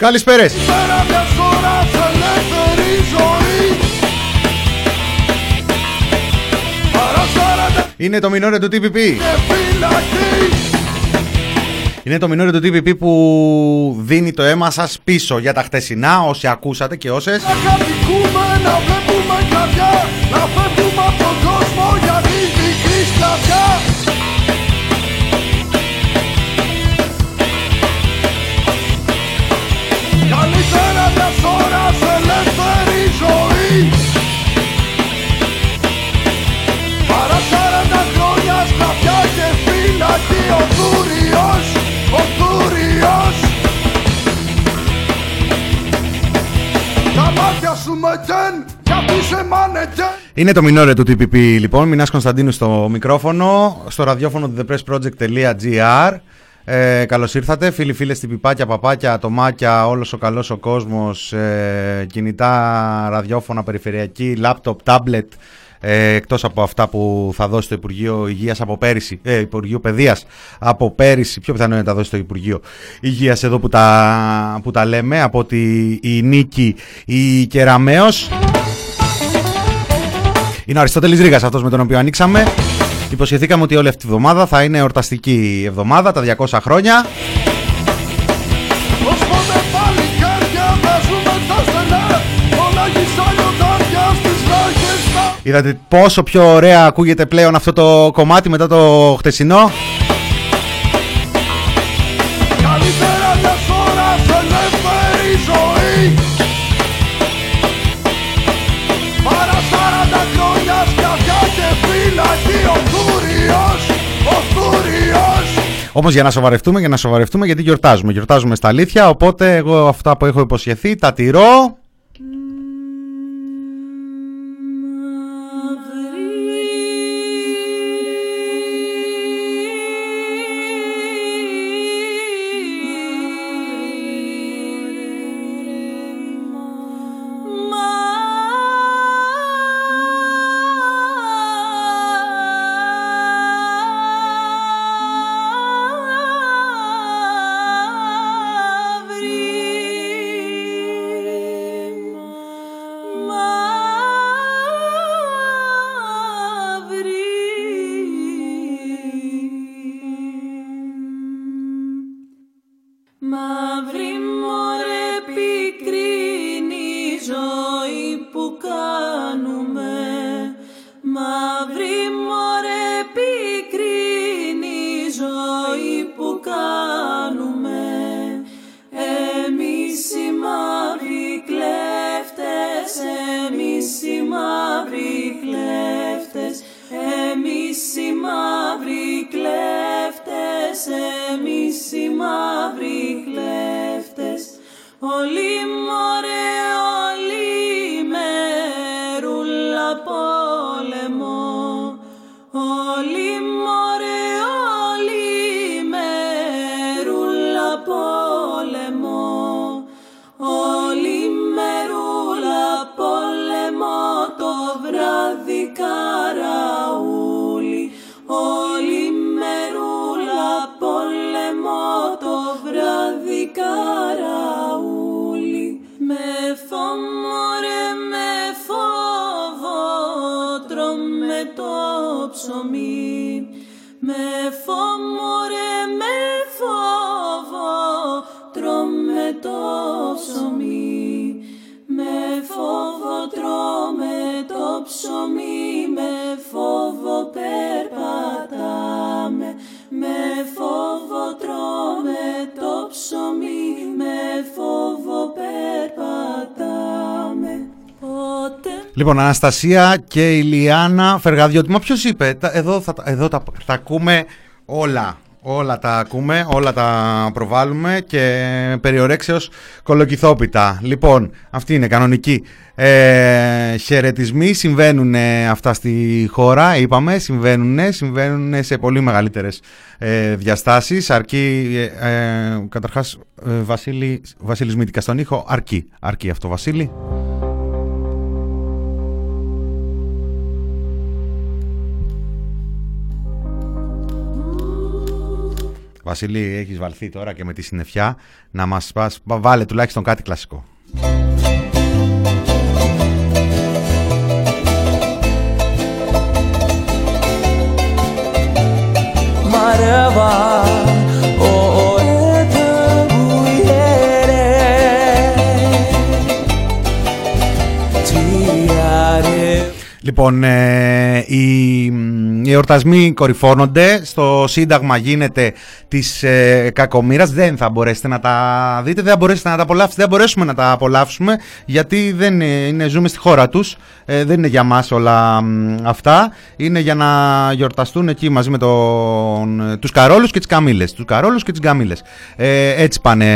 Καλησπέρες. Είναι το μινόρε του TPP είναι το μινόρε του TPP που δίνει το αίμα σας πίσω για τα χτεσινά όσοι ακούσατε και όσες. Να είναι το μινόρε του TPP λοιπόν, Μινάς Κωνσταντίνου στο μικρόφωνο, στο ραδιόφωνο του thepressproject.gr ε, Καλώς ήρθατε, φίλοι, φίλες, πιπάκια, παπάκια, ατομάκια, όλος ο καλός ο κόσμος, ε, κινητά, ραδιόφωνα, περιφερειακή, λάπτοπ, τάμπλετ, ε, εκτός από αυτά που θα δώσει το Υπουργείο Υγείας από πέρυσι, ε, Υπουργείο Παιδείας από πέρυσι, πιο πιθανό είναι να τα δώσει το Υπουργείο Υγείας εδώ που τα, που τα λέμε, από τη η Νίκη η Κεραμέως. Είναι ο Αριστότελης Ρήγας αυτός με τον οποίο ανοίξαμε. Υποσχεθήκαμε ότι όλη αυτή τη εβδομάδα θα είναι εορταστική εβδομάδα, τα 200 χρόνια. Είδατε πόσο πιο ωραία ακούγεται πλέον αυτό το κομμάτι μετά το χτεσινό; Όμως για να σοβαρευτούμε, για να σοβαρευτούμε, γιατί γιορτάζουμε. Γιορτάζουμε στα αλήθεια. Οπότε εγώ αυτά που έχω υποσχεθεί τα τηρώ. semissima. Λοιπόν, Αναστασία και Ηλιάνα Φεργαδιώτη. Μα ποιος είπε, εδώ, θα, εδώ τα, τα ακούμε όλα. Όλα τα ακούμε, όλα τα προβάλλουμε και περιορέξεως κολοκυθόπιτα. Λοιπόν, αυτή είναι κανονική. Ε, χαιρετισμοί συμβαίνουν αυτά στη χώρα, είπαμε, συμβαίνουν, συμβαίνουν σε πολύ μεγαλύτερες ε, διαστάσεις. Αρκεί, ε, ε καταρχάς, ε, Βασίλη, Βασίλης Μήτικα στον ήχο, αρκεί, αρκεί αυτό Βασίλη. Βασίλη, έχεις βαλθεί τώρα και με τη συννεφιά να μας πας, βάλε τουλάχιστον κάτι κλασικό. Λοιπόν, ε, οι, οι εορτασμοί κορυφώνονται. Στο Σύνταγμα γίνεται της ε, κακομήρα. Δεν θα μπορέσετε να τα δείτε, δεν θα μπορέσετε να τα απολαύσετε. Δεν μπορέσουμε να τα απολαύσουμε γιατί δεν είναι, ζούμε στη χώρα τους. Ε, δεν είναι για μας όλα αυτά. Είναι για να γιορταστούν εκεί μαζί με τον, τους Καρόλους και τις Καμίλες. Τους Καρόλους και τις Καμίλες. Ε, έτσι πάνε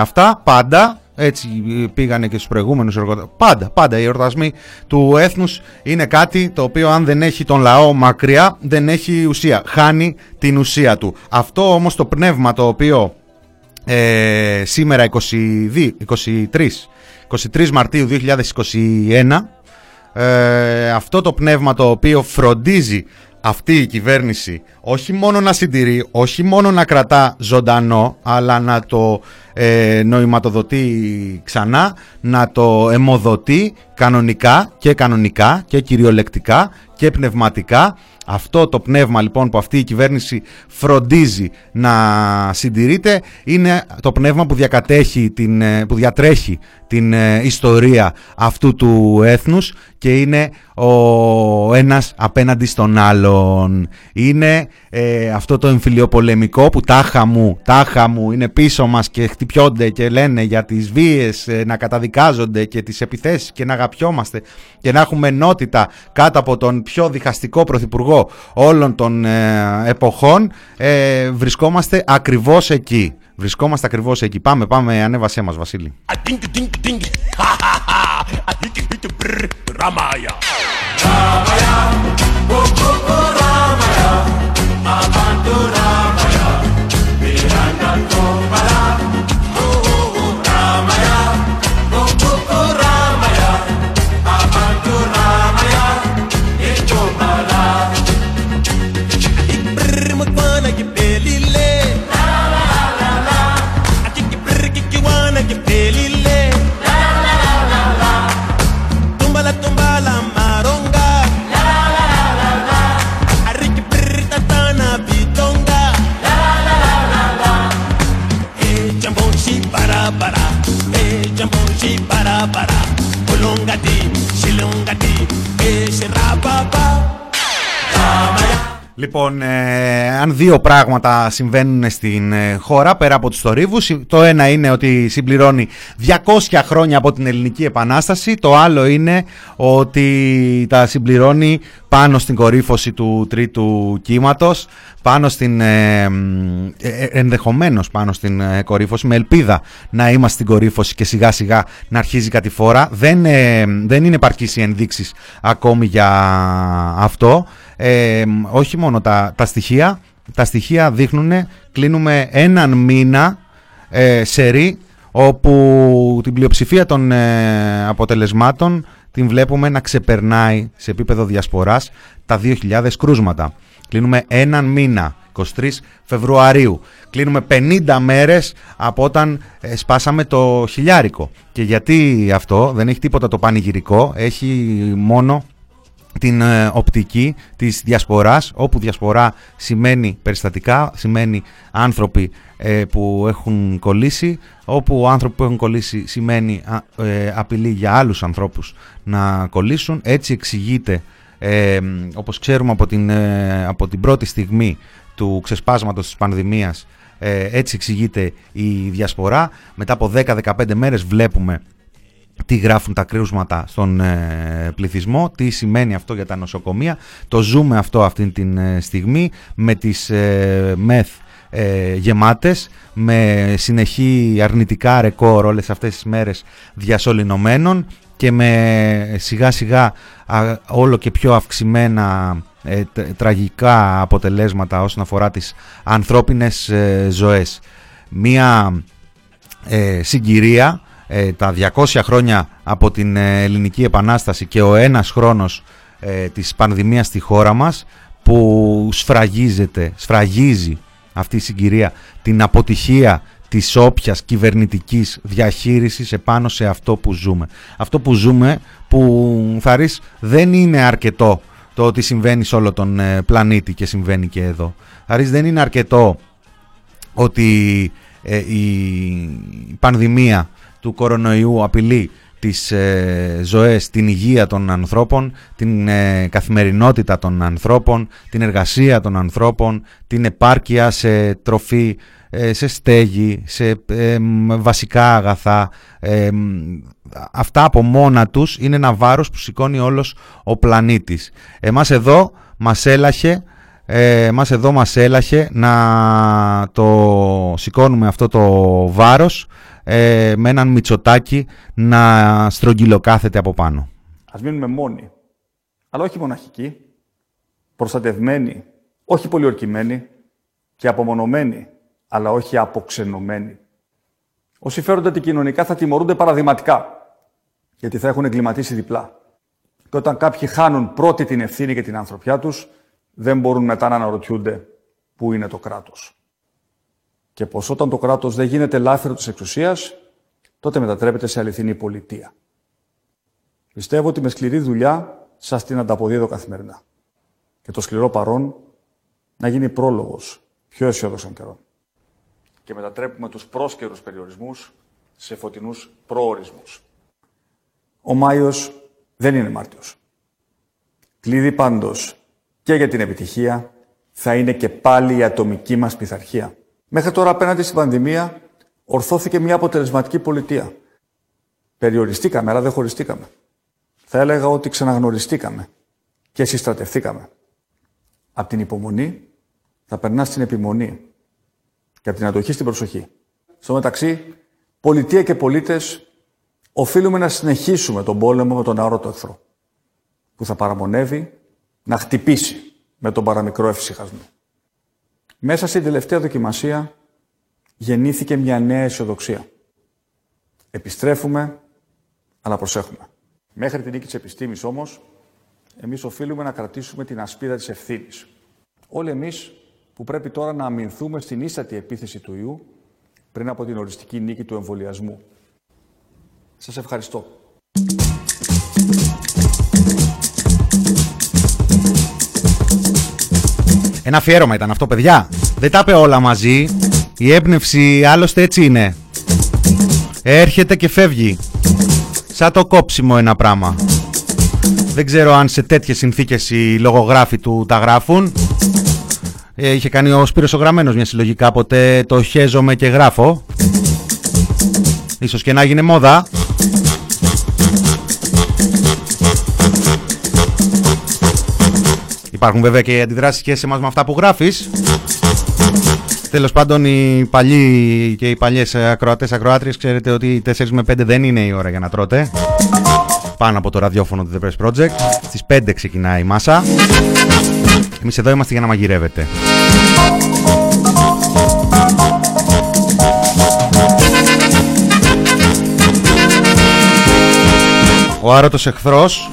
αυτά πάντα. Έτσι πήγανε και στους προηγούμενους εργοδότες. Πάντα, πάντα οι εορτασμοί του έθνους είναι κάτι το οποίο αν δεν έχει τον λαό μακριά δεν έχει ουσία. Χάνει την ουσία του. Αυτό όμως το πνεύμα το οποίο ε, σήμερα 22, 23, 23 Μαρτίου 2021 ε, αυτό το πνεύμα το οποίο φροντίζει αυτή η κυβέρνηση όχι μόνο να συντηρεί, όχι μόνο να κρατά ζωντανό, αλλά να το ε, νοηματοδοτεί ξανά, να το αιμοδοτεί κανονικά και κανονικά και κυριολεκτικά και πνευματικά. Αυτό το πνεύμα λοιπόν που αυτή η κυβέρνηση φροντίζει να συντηρείται είναι το πνεύμα που διακατέχει, την, ε, που διατρέχει την ε, ιστορία αυτού του έθνους και είναι ο ένας απέναντι στον άλλον. Είναι ε, αυτό το εμφυλιοπολεμικό που τάχα μου, τάχα μου είναι πίσω μας και χτυπιόνται και λένε για τις βίες ε, να καταδικάζονται και τις επιθέσεις και να αγαπιόμαστε και να έχουμε ενότητα κάτω από τον πιο διχαστικό πρωθυπουργό όλων των ε, εποχών βρισκόμαστε ακριβώς εκεί. Βρισκόμαστε ακριβώς εκεί. Πάμε, πάμε, ανέβασέ μας Βασίλη. Λοιπόν, ε, αν δύο πράγματα συμβαίνουν στην ε, χώρα πέρα από τους θορύβους, το ένα είναι ότι συμπληρώνει 200 χρόνια από την Ελληνική Επανάσταση, το άλλο είναι ότι τα συμπληρώνει πάνω στην κορύφωση του τρίτου κύματος, πάνω στην, ε, ε, ε ενδεχομένως πάνω στην κορύφωση, με ελπίδα να είμαστε στην κορύφωση και σιγά σιγά να αρχίζει κάτι φορά. Δεν, δεν είναι επαρκής οι ενδείξεις ακόμη για αυτό. όχι μόνο τα, τα στοιχεία, τα στοιχεία δείχνουν, κλείνουμε έναν μήνα ε, σερή όπου την πλειοψηφία των αποτελεσμάτων την βλέπουμε να ξεπερνάει σε επίπεδο διασποράς τα 2.000 κρούσματα. Κλείνουμε έναν μήνα, 23 Φεβρουαρίου. Κλείνουμε 50 μέρες από όταν ε, σπάσαμε το χιλιάρικο. Και γιατί αυτό δεν έχει τίποτα το πανηγυρικό, έχει μόνο την ε, οπτική της διασποράς, όπου διασπορά σημαίνει περιστατικά, σημαίνει άνθρωποι ε, που έχουν κολλήσει, όπου άνθρωποι που έχουν κολλήσει σημαίνει ε, απειλή για άλλους ανθρώπους να κολλήσουν. Έτσι εξηγείται, ε, όπως ξέρουμε από την, από την πρώτη στιγμή του ξεσπάσματος της πανδημίας, έτσι εξηγείται η διασπορά. Μετά από 10-15 μέρες βλέπουμε τι γράφουν τα κρούσματα στον ε, πληθυσμό, τι σημαίνει αυτό για τα νοσοκομεία. Το ζούμε αυτό αυτή τη ε, στιγμή με τις ε, μεθ ε, γεμάτες, με συνεχή αρνητικά ρεκόρ όλες αυτές τις μέρες διασωληνωμένων και με σιγά σιγά όλο και πιο αυξημένα τραγικά αποτελέσματα όσον αφορά τις ανθρώπινες ζωές. Μία συγκυρία ε, τα 200 χρόνια από την ε, Ελληνική Επανάσταση και ο ένας χρόνος ε, της πανδημίας στη χώρα μας που σφραγίζεται, σφραγίζει αυτή η συγκυρία την αποτυχία της όποιας κυβερνητικής διαχείρισης επάνω σε αυτό που ζούμε. Αυτό που ζούμε που θα δεν είναι αρκετό το ότι συμβαίνει σε όλο τον ε, πλανήτη και συμβαίνει και εδώ. Αρείς δεν είναι αρκετό ότι ε, η πανδημία του κορονοϊού απειλεί τις ε, ζωές, την υγεία των ανθρώπων, την ε, καθημερινότητα των ανθρώπων, την εργασία των ανθρώπων, την επάρκεια σε τροφή, ε, σε στέγη, σε βασικά αγαθά. αυτά από μόνα τους είναι ένα βάρος που σηκώνει όλος ο πλανήτης. Εμάς εδώ μας έλαχε ε, μας εδώ μας έλαχε να το σηκώνουμε αυτό το βάρος ε, με έναν μυτσοτάκι να στρογγυλοκάθεται από πάνω. Ας μείνουμε μόνοι, αλλά όχι μοναχικοί, προστατευμένοι, όχι πολιορκημένοι και απομονωμένοι, αλλά όχι αποξενωμένοι. Όσοι φέρονται αντικοινωνικά θα τιμωρούνται παραδειγματικά, γιατί θα έχουν εγκληματίσει διπλά. Και όταν κάποιοι χάνουν πρώτη την ευθύνη και την ανθρωπιά τους, δεν μπορούν μετά να αναρωτιούνται πού είναι το κράτος. Και πως όταν το κράτος δεν γίνεται λάφυρο της εξουσίας, τότε μετατρέπεται σε αληθινή πολιτεία. Πιστεύω ότι με σκληρή δουλειά σας την ανταποδίδω καθημερινά. Και το σκληρό παρόν να γίνει πρόλογος πιο αισιόδοξων καιρών. Και μετατρέπουμε τους πρόσκαιρους περιορισμούς σε φωτεινούς προορισμούς. Ο Μάιος δεν είναι Μάρτιος. Κλείδι πάντως και για την επιτυχία θα είναι και πάλι η ατομική μας πειθαρχία. Μέχρι τώρα απέναντι στην πανδημία ορθώθηκε μια αποτελεσματική πολιτεία. Περιοριστήκαμε, αλλά δεν χωριστήκαμε. Θα έλεγα ότι ξαναγνωριστήκαμε και συστρατευτήκαμε. Από την υπομονή θα περνάς στην επιμονή και από την αντοχή στην προσοχή. Στο μεταξύ, πολιτεία και πολίτες οφείλουμε να συνεχίσουμε τον πόλεμο με τον αόρατο εχθρό, που θα παραμονεύει να χτυπήσει με τον παραμικρό εφησυχασμό. Μέσα στην τελευταία δοκιμασία γεννήθηκε μια νέα αισιοδοξία. Επιστρέφουμε, αλλά προσέχουμε. Μέχρι την νίκη της επιστήμης όμως, εμείς οφείλουμε να κρατήσουμε την ασπίδα της ευθύνης. Όλοι εμείς που πρέπει τώρα να αμυνθούμε στην ίστατη επίθεση του ιού πριν από την οριστική νίκη του εμβολιασμού. Σας ευχαριστώ. Ένα αφιέρωμα ήταν αυτό, παιδιά. Δεν τα είπε όλα μαζί. Η έμπνευση άλλωστε έτσι είναι. Έρχεται και φεύγει. Σαν το κόψιμο ένα πράγμα. Δεν ξέρω αν σε τέτοιες συνθήκες οι λογογράφοι του τα γράφουν. Ε, είχε κάνει ο Σπύρος ο Γραμμένος μια συλλογή κάποτε το χέζομαι και γράφω. Ίσως και να γίνει μόδα. Υπάρχουν βέβαια και οι αντιδράσεις και σε εμάς με αυτά που γράφεις. Τέλος πάντων, οι παλιοί και οι παλιές ακροατές ακροάτριες ξέρετε ότι 4 με 5 δεν είναι η ώρα για να τρώτε. Πάνω από το ραδιόφωνο του The Press Project. Στις 5 ξεκινάει η μάσα. Εμείς εδώ είμαστε για να μαγειρεύετε. Ο άρωτος εχθρός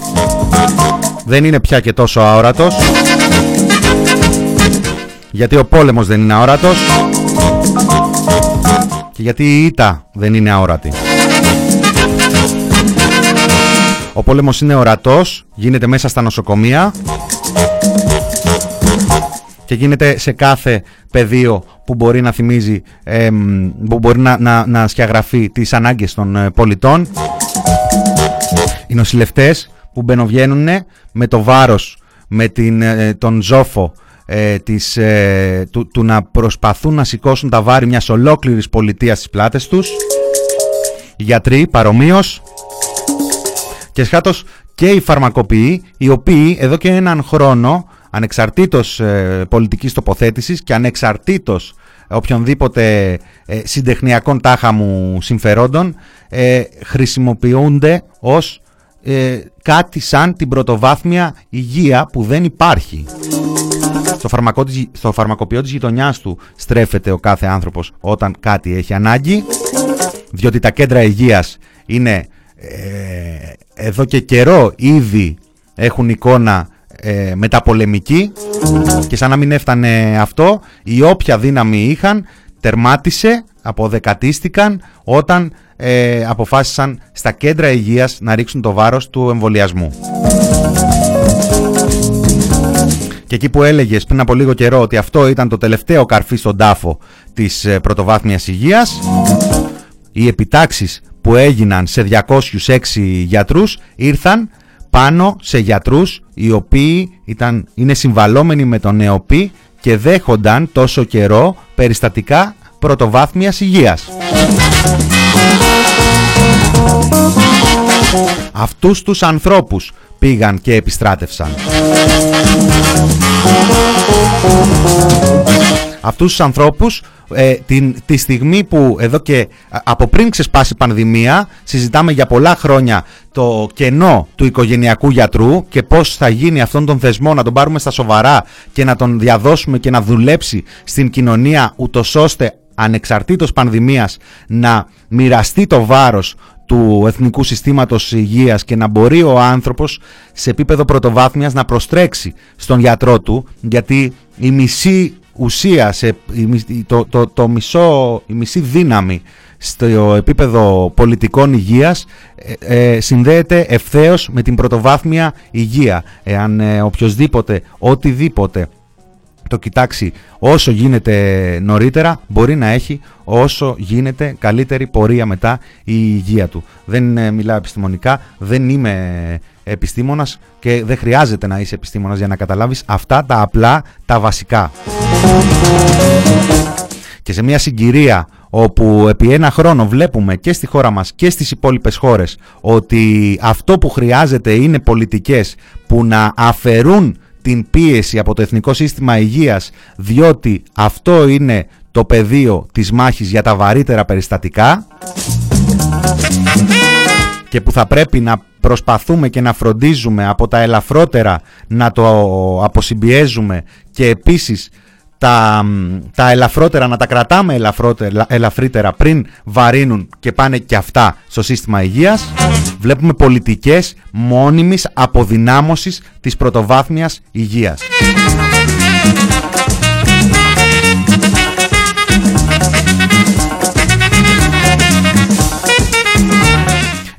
δεν είναι πια και τόσο αόρατος γιατί ο πόλεμος δεν είναι αόρατος και γιατί η ήττα δεν είναι αόρατη. Ο πόλεμος είναι ορατός, γίνεται μέσα στα νοσοκομεία και γίνεται σε κάθε πεδίο που μπορεί να θυμίζει, που μπορεί να, να, να σκιαγραφεί τις ανάγκες των ε, πολιτών. Οι νοσηλευτές που μπαινοβγαίνουν με το βάρος, με την, ε, τον ζόφο ε, της, ε, του, του, να προσπαθούν να σηκώσουν τα βάρη μιας ολόκληρης πολιτείας στις πλάτες τους. Οι γιατροί παρομοίως και σχάτως και οι φαρμακοποιοί οι οποίοι εδώ και έναν χρόνο ανεξαρτήτως ε, πολιτικής τοποθέτησης και ανεξαρτήτως οποιονδήποτε ε, συντεχνιακών τάχα μου συμφερόντων ε, χρησιμοποιούνται ως ε, κάτι σαν την πρωτοβάθμια υγεία που δεν υπάρχει. Στο, φαρμακό, στο φαρμακοποιό της γειτονιάς του στρέφεται ο κάθε άνθρωπος όταν κάτι έχει ανάγκη, διότι τα κέντρα υγείας είναι ε, εδώ και καιρό ήδη έχουν εικόνα ε, μεταπολεμική Και σαν να μην έφτανε αυτό, η όποια δύναμη είχαν τερμάτισε, αποδεκατίστηκαν όταν ε, αποφάσισαν στα κέντρα υγείας να ρίξουν το βάρος του εμβολιασμού. Και εκεί που έλεγες πριν από λίγο καιρό ότι αυτό ήταν το τελευταίο καρφί στον τάφο της ε, πρωτοβάθμιας υγείας, οι επιτάξεις που έγιναν σε 206 γιατρούς ήρθαν πάνω σε γιατρούς οι οποίοι ήταν, είναι συμβαλόμενοι με τον ΕΟΠΗ και δέχονταν τόσο καιρό περιστατικά πρωτοβάθμιας υγείας. Αυτούς τους ανθρώπους πήγαν και επιστράτευσαν. Αυτούς τους ανθρώπους ε, την, τη στιγμή που εδώ και από πριν ξεσπάσει η πανδημία συζητάμε για πολλά χρόνια το κενό του οικογενειακού γιατρού και πώς θα γίνει αυτόν τον θεσμό να τον πάρουμε στα σοβαρά και να τον διαδώσουμε και να δουλέψει στην κοινωνία ούτως ώστε ανεξαρτήτως πανδημίας να μοιραστεί το βάρος του Εθνικού Συστήματος Υγείας και να μπορεί ο άνθρωπος σε επίπεδο πρωτοβάθμιας να προστρέξει στον γιατρό του γιατί η μισή ουσία, σε, το, το, το μισό, η μισή δύναμη στο επίπεδο πολιτικών υγείας ε, ε, συνδέεται ευθέως με την πρωτοβάθμια υγεία. Εάν ε, οποιοδήποτε, οτιδήποτε το κοιτάξει όσο γίνεται νωρίτερα μπορεί να έχει όσο γίνεται καλύτερη πορεία μετά η υγεία του. Δεν ε, μιλάω επιστημονικά, δεν είμαι επιστήμονας και δεν χρειάζεται να είσαι επιστήμονας για να καταλάβεις αυτά τα απλά, τα βασικά. Και σε μια συγκυρία όπου επί ένα χρόνο βλέπουμε και στη χώρα μας και στις υπόλοιπες χώρες ότι αυτό που χρειάζεται είναι πολιτικές που να αφαιρούν την πίεση από το Εθνικό Σύστημα Υγείας διότι αυτό είναι το πεδίο της μάχης για τα βαρύτερα περιστατικά. Και που θα πρέπει να προσπαθούμε και να φροντίζουμε από τα ελαφρότερα να το αποσυμπιέζουμε και επίσης τα, τα ελαφρότερα να τα κρατάμε ελαφρότερα, ελαφρύτερα πριν βαρύνουν και πάνε και αυτά στο σύστημα υγείας βλέπουμε πολιτικές μόνιμης αποδυνάμωσης της πρωτοβάθμιας υγείας.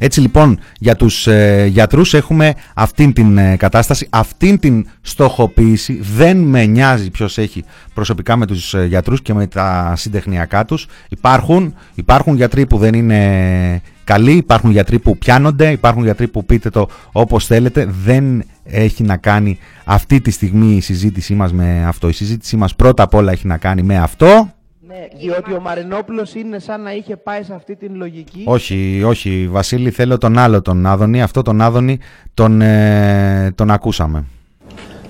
Έτσι λοιπόν για τους ε, γιατρούς έχουμε αυτήν την ε, κατάσταση, αυτήν την στοχοποίηση. Δεν με νοιάζει ποιος έχει προσωπικά με τους ε, γιατρούς και με τα συντεχνιακά τους. Υπάρχουν, υπάρχουν γιατροί που δεν είναι καλοί, υπάρχουν γιατροί που πιάνονται, υπάρχουν γιατροί που πείτε το όπως θέλετε. Δεν έχει να κάνει αυτή τη στιγμή η συζήτησή μας με αυτό. Η συζήτησή μας πρώτα απ' όλα έχει να κάνει με αυτό ναι, διότι ο Μαρινόπουλος είναι σαν να είχε πάει σε αυτή την λογική. Όχι, όχι, Βασίλη, θέλω τον άλλο τον Άδωνη. Αυτό τον Άδωνη τον, ε, τον ακούσαμε.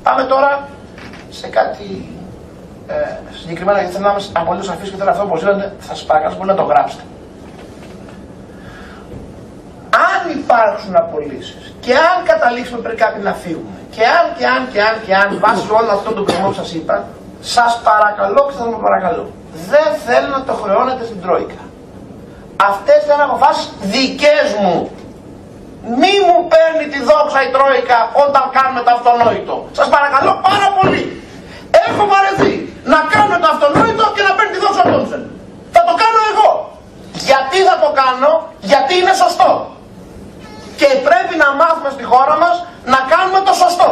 Πάμε τώρα σε κάτι ε, συγκεκριμένα, γιατί θέλω να είμαστε απολύτω σαφείς και θέλω αυτό που λέτε, θα σας παρακαλώ πολύ να το γράψετε. Αν υπάρξουν απολύσεις και αν καταλήξουμε πριν κάποιοι να φύγουμε και αν και αν και αν και αν βάσει όλο αυτό το πράγμα που σας είπα, σας παρακαλώ και θα με παρακαλώ δεν θέλω να το χρεώνετε στην Τρόικα. Αυτές ήταν αποφάσεις δικές μου. Μη μου παίρνει τη δόξα η Τρόικα όταν κάνουμε το αυτονόητο. Σας παρακαλώ πάρα πολύ. Έχω βαρεθεί να κάνουμε το αυτονόητο και να παίρνει τη δόξα Τόμσεν. Θα το κάνω εγώ. Γιατί θα το κάνω, γιατί είναι σωστό. Και πρέπει να μάθουμε στη χώρα μας να κάνουμε το σωστό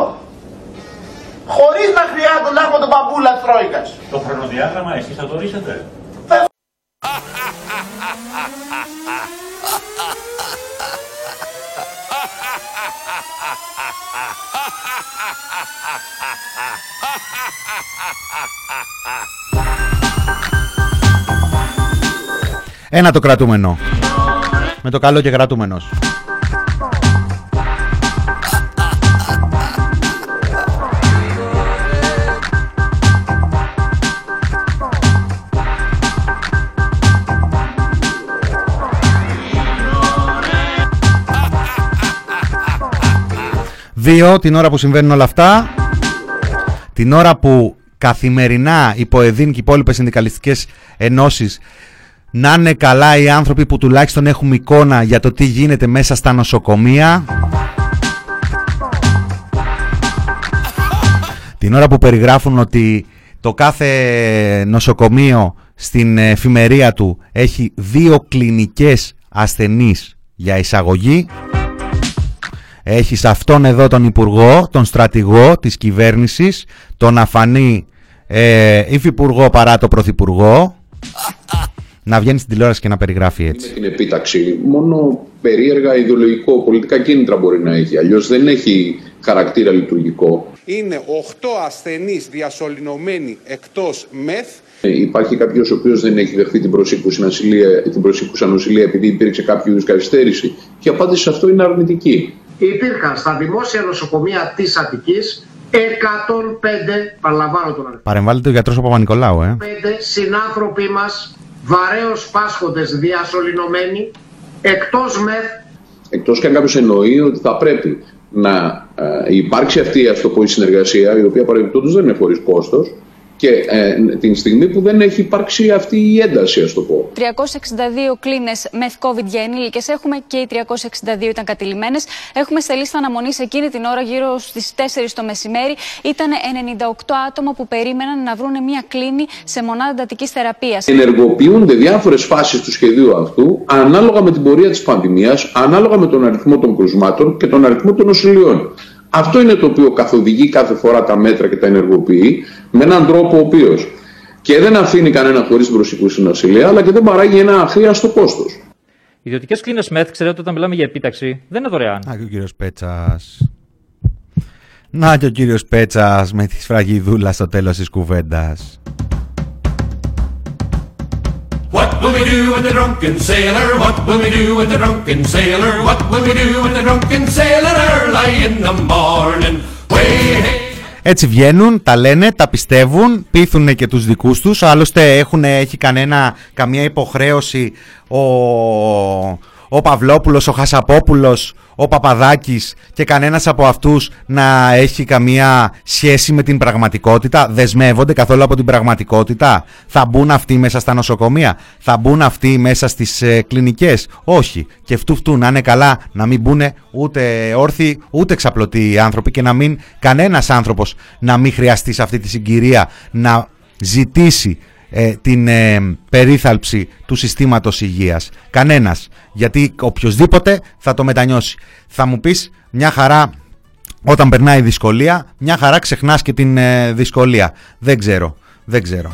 χωρίς να χρειάζεται να έχουμε τον παμπούλα της Τρόικας. Το χρονοδιάγραμμα εσείς θα το ορίσετε. Ένα το κρατούμενο. Με το καλό και κρατούμενος. Δύο, την ώρα που συμβαίνουν όλα αυτά, την ώρα που καθημερινά η ΠΟΕΔΗΝ και οι υπόλοιπες συνδικαλιστικές ενώσεις να είναι καλά οι άνθρωποι που τουλάχιστον έχουμε εικόνα για το τι γίνεται μέσα στα νοσοκομεία. Την ώρα που περιγράφουν ότι το κάθε νοσοκομείο στην εφημερία του έχει δύο κλινικές ασθενείς για εισαγωγή. Έχεις αυτόν εδώ τον Υπουργό, τον στρατηγό της κυβέρνησης, τον αφανή ε, υφυπουργό παρά το Πρωθυπουργό, να βγαίνεις στην τηλεόραση και να περιγράφει έτσι. Με την επίταξη, μόνο περίεργα ιδεολογικό, πολιτικά κίνητρα μπορεί να έχει. Αλλιώς δεν έχει χαρακτήρα λειτουργικό. Είναι 8 ασθενείς διασωληνωμένοι εκτός ΜΕΘ. Ε, υπάρχει κάποιος ο οποίος δεν έχει δεχθεί την προσήκουσα νοσηλεία, την προσήκουσα νοσηλεία επειδή υπήρξε κάποιο είδους καθυστέρηση. Και η απάντηση σε αυτό είναι αρνητική. Υπήρχαν στα δημόσια νοσοκομεία της Αττικής 105, παραλαμβάνω τον αριθμό. Παρεμβάλλεται ο γιατρός ο Παπα-Νικολάου, ε. 5 συνάνθρωποι μας, βαρέως πάσχοντες διασωληνωμένοι, εκτός μεθ. Εκτός και αν κάποιος εννοεί ότι θα πρέπει να ε, υπάρξει αυτή ας το πω, η συνεργασία, η οποία παρεμπιπτόντως δεν είναι χωρίς κόστος, και ε, την στιγμή που δεν έχει υπάρξει αυτή η ένταση, ας το πω. 362 κλίνες μεθ COVID για ενήλικες έχουμε και οι 362 ήταν κατηλημένες. Έχουμε σε λίστα αναμονή εκείνη την ώρα, γύρω στις 4 το μεσημέρι. Ήταν 98 άτομα που περίμεναν να βρουν μια κλίνη σε μονάδα εντατικής θεραπείας. Ενεργοποιούνται διάφορες φάσεις του σχεδίου αυτού ανάλογα με την πορεία της πανδημίας, ανάλογα με τον αριθμό των κρουσμάτων και τον αριθμό των νοσηλειών. Αυτό είναι το οποίο καθοδηγεί κάθε φορά τα μέτρα και τα ενεργοποιεί με έναν τρόπο ο οποίος και δεν αφήνει κανένα χωρίς την προσωπική συνοσηλεία, αλλά και δεν παράγει ένα αχρίαστο κόστος. Ιδιωτικές κλίνες ΜΕΘ, ξέρετε, όταν μιλάμε για επίταξη, δεν είναι δωρεάν. Να και ο κύριος Πέτσας. Να και ο κύριος Πέτσας με τη σφραγιδούλα στο τέλος της κουβέντας. What will we do with the drunken sailor? What will we do with the drunken sailor? What will we do with the drunken sailor; Early in the morning? Way, hey. Έτσι βγαίνουν, τα λένε, τα πιστεύουν, πείθουν και τους δικούς τους. Άλλωστε έχουν, έχει κανένα, καμία υποχρέωση ο, ο Παυλόπουλος, ο Χασαπόπουλος, ο Παπαδάκης και κανένας από αυτούς να έχει καμία σχέση με την πραγματικότητα, δεσμεύονται καθόλου από την πραγματικότητα, θα μπουν αυτοί μέσα στα νοσοκομεία, θα μπουν αυτοί μέσα στις ε, κλινικές, όχι. Και αυτού φτού να είναι καλά να μην μπουν ούτε όρθιοι ούτε ξαπλωτοί άνθρωποι και να μην κανένας άνθρωπος να μην χρειαστεί σε αυτή τη συγκυρία να ζητήσει ε, την ε, περίθαλψη του συστήματος υγείας. Κανένας. Γιατί οποιοδήποτε θα το μετανιώσει. Θα μου πεις μια χαρά όταν περνάει δυσκολία, μια χαρά ξεχνάς και την ε, δυσκολία. Δεν ξέρω. Δεν ξέρω.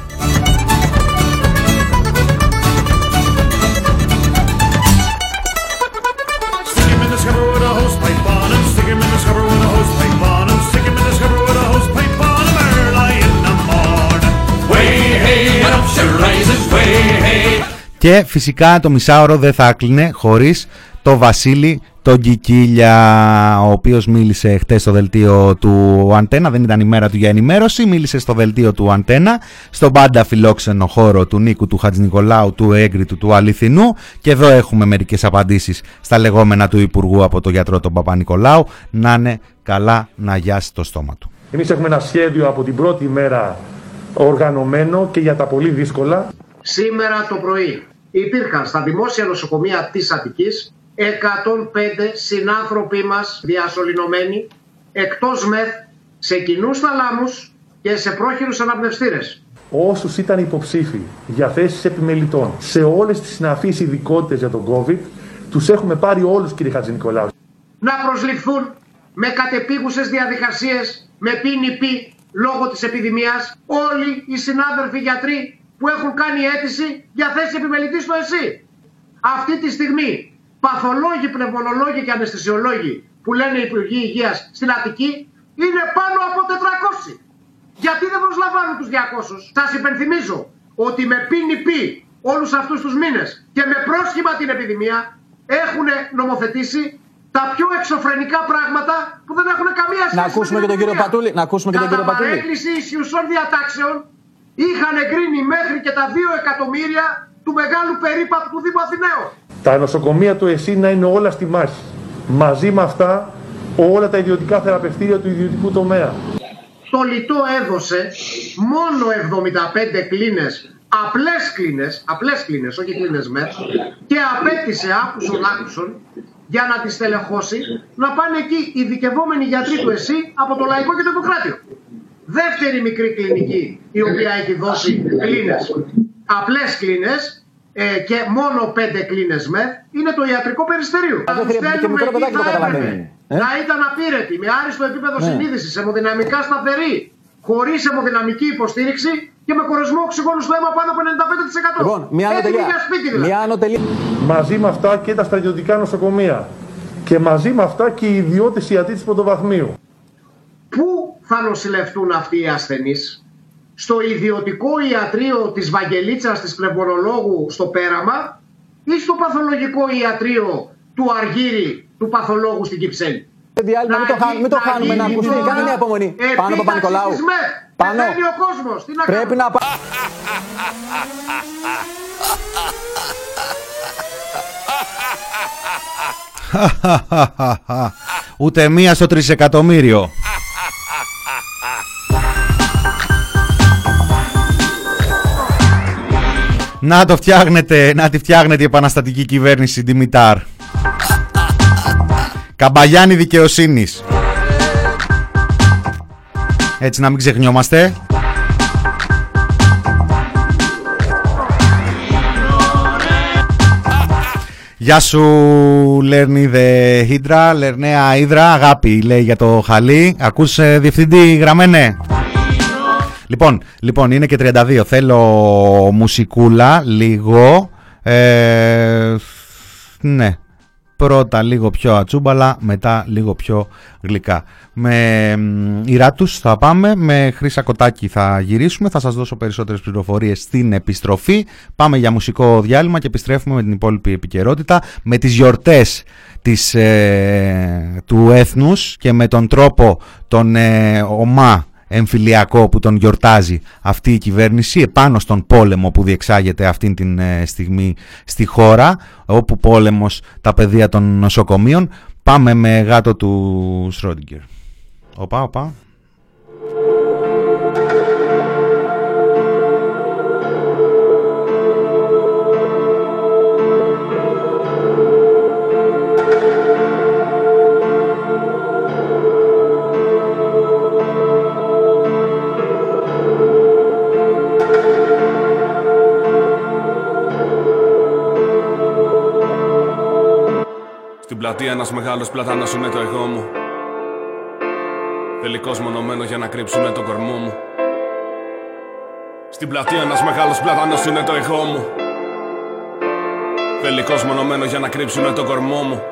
Και φυσικά το μισάωρο δεν θα κλείνε χωρίς το Βασίλη τον Κικίλια, ο οποίος μίλησε χτες στο δελτίο του Αντένα, δεν ήταν η μέρα του για ενημέρωση, μίλησε στο δελτίο του Αντένα, στον πάντα φιλόξενο χώρο του Νίκου του Χατζηνικολάου, του Έγκριτου, του Αληθινού και εδώ έχουμε μερικές απαντήσεις στα λεγόμενα του Υπουργού από τον γιατρό τον Παπα-Νικολάου, να είναι καλά να γιάσει το στόμα του. Εμείς έχουμε ένα σχέδιο από την πρώτη μέρα οργανωμένο και για τα πολύ δύσκολα. Σήμερα το πρωί υπήρχαν στα δημόσια νοσοκομεία της Αττικής 105 συνάνθρωποι μας διασωληνωμένοι εκτός ΜΕΘ σε κοινούς θαλάμους και σε πρόχειρους αναπνευστήρες. Όσους ήταν υποψήφοι για θέσεις επιμελητών σε όλες τις συναφείς ειδικότητες για τον COVID, τους έχουμε πάρει όλους κύριε Χατζηνικολάου. Να προσληφθούν με κατεπίγουσες διαδικασίες, με πίνη λόγω της επιδημίας, όλοι οι συνάδελφοι γιατροί που έχουν κάνει αίτηση για θέση επιμελητής στο ΕΣΥ. Αυτή τη στιγμή παθολόγοι, πνευμονολόγοι και αναισθησιολόγοι που λένε οι Υπουργοί Υγείας στην Αττική είναι πάνω από 400. Γιατί δεν προσλαμβάνουν τους 200. Σας υπενθυμίζω ότι με PNP όλους αυτούς τους μήνες και με πρόσχημα την επιδημία έχουν νομοθετήσει τα πιο εξωφρενικά πράγματα που δεν έχουν καμία σχέση να ακούσουμε και τον κύριο Πατούλη. Να ακούσουμε και τον κύριο Πατούλη. Κατά παρέκκληση ισχυουσών διατάξεων είχαν εγκρίνει μέχρι και τα 2 εκατομμύρια του μεγάλου περίπατου του Δήμου Αθηναίου. Τα νοσοκομεία του ΕΣΥ να είναι όλα στη μάχη. Μαζί με αυτά όλα τα ιδιωτικά θεραπευτήρια του ιδιωτικού τομέα. Το λιτό έδωσε μόνο 75 κλίνες, απλές κλίνες, απλές κλίνες, όχι κλίνες ΜΕΘ, και απέτησε άκουσον άκουσον για να τις τελεχώσει να πάνε εκεί ειδικευόμενοι γιατροί του ΕΣΥ από το Λαϊκό και το Δημοκράτιο. Δεύτερη μικρή κλινική η οποία έχει δώσει κλίνες. Απλές κλίνες ε, και μόνο πέντε κλίνες με είναι το ιατρικό περιστερίο. Α, δεν χρειάζεται και μικρό παιδάκι το καταλαβαίνει. Ε; Να ήταν απείρετη, με άριστο επίπεδο ναι. συνείδησης, αιμοδυναμικά σταθερή, χωρίς αιμοδυναμική υποστήριξη και με κορεσμό οξυγόνου στο αίμα πάνω από 95%. Λοιπόν, μια άλλο τελεία. Δηλαδή. Μια άλλο τελεία. Μαζί με αυτά και τα στρατιωτικά νοσοκομεία. Και μαζί με αυτά και οι ιδιώτες ιατροί της πρωτοβαθμίου. Πού θα νοσηλευτούν αυτοί οι ασθενείς, στο ιδιωτικό ιατρείο της Βαγγελίτσας της Πλευρολόγου στο Πέραμα ή στο παθολογικό ιατρείο του Αργύρι του παθολόγου στην Κυψέλη; Διάλειμμα, μην το, χάνουμε, μην το χάνουμε να ακουστεί. Κάνε μια υπομονή. Πάνω από Νικολάου. Πάνω. ο κόσμος. Τι να Πρέπει να πάει. Ούτε μία στο τρισεκατομμύριο. Να το φτιάχνετε, να τη φτιάχνετε η επαναστατική κυβέρνηση Δημητάρ. Καμπαγιάννη δικαιοσύνης. Έτσι να μην ξεχνιόμαστε. Γεια σου Λέρνη Hydra, Λερνέα Hydra, αγάπη λέει για το χαλί. Ακούς ε, διευθυντή γραμμένε. Λοιπόν, λοιπόν, είναι και 32. Θέλω μουσικούλα, λίγο. Ε, ναι, πρώτα λίγο πιο ατσούμπαλα, μετά λίγο πιο γλυκά. Με Ιράτους θα πάμε, με Χρύσα Κοτάκη θα γυρίσουμε, θα σας δώσω περισσότερες πληροφορίες στην επιστροφή. Πάμε για μουσικό διάλειμμα και επιστρέφουμε με την υπόλοιπη επικαιρότητα, με τις γιορτές της, ε, του έθνους και με τον τρόπο τον ε, ομά εμφυλιακό που τον γιορτάζει αυτή η κυβέρνηση επάνω στον πόλεμο που διεξάγεται αυτή την ε, στιγμή στη χώρα όπου πόλεμος τα παιδεία των νοσοκομείων πάμε με γάτο του Σρόντιγκερ Οπα, οπα. Πλατεία ένας μεγάλος πλατάνος είναι το εγώ μου. Τελικός μονομένο για να κρύψουνε τον κορμό μου. Στην πλατεία ένας μεγάλος πλατάνος είναι το εγώ μου. Τελικός μονομένο για να κρύψουνε τον κορμό μου.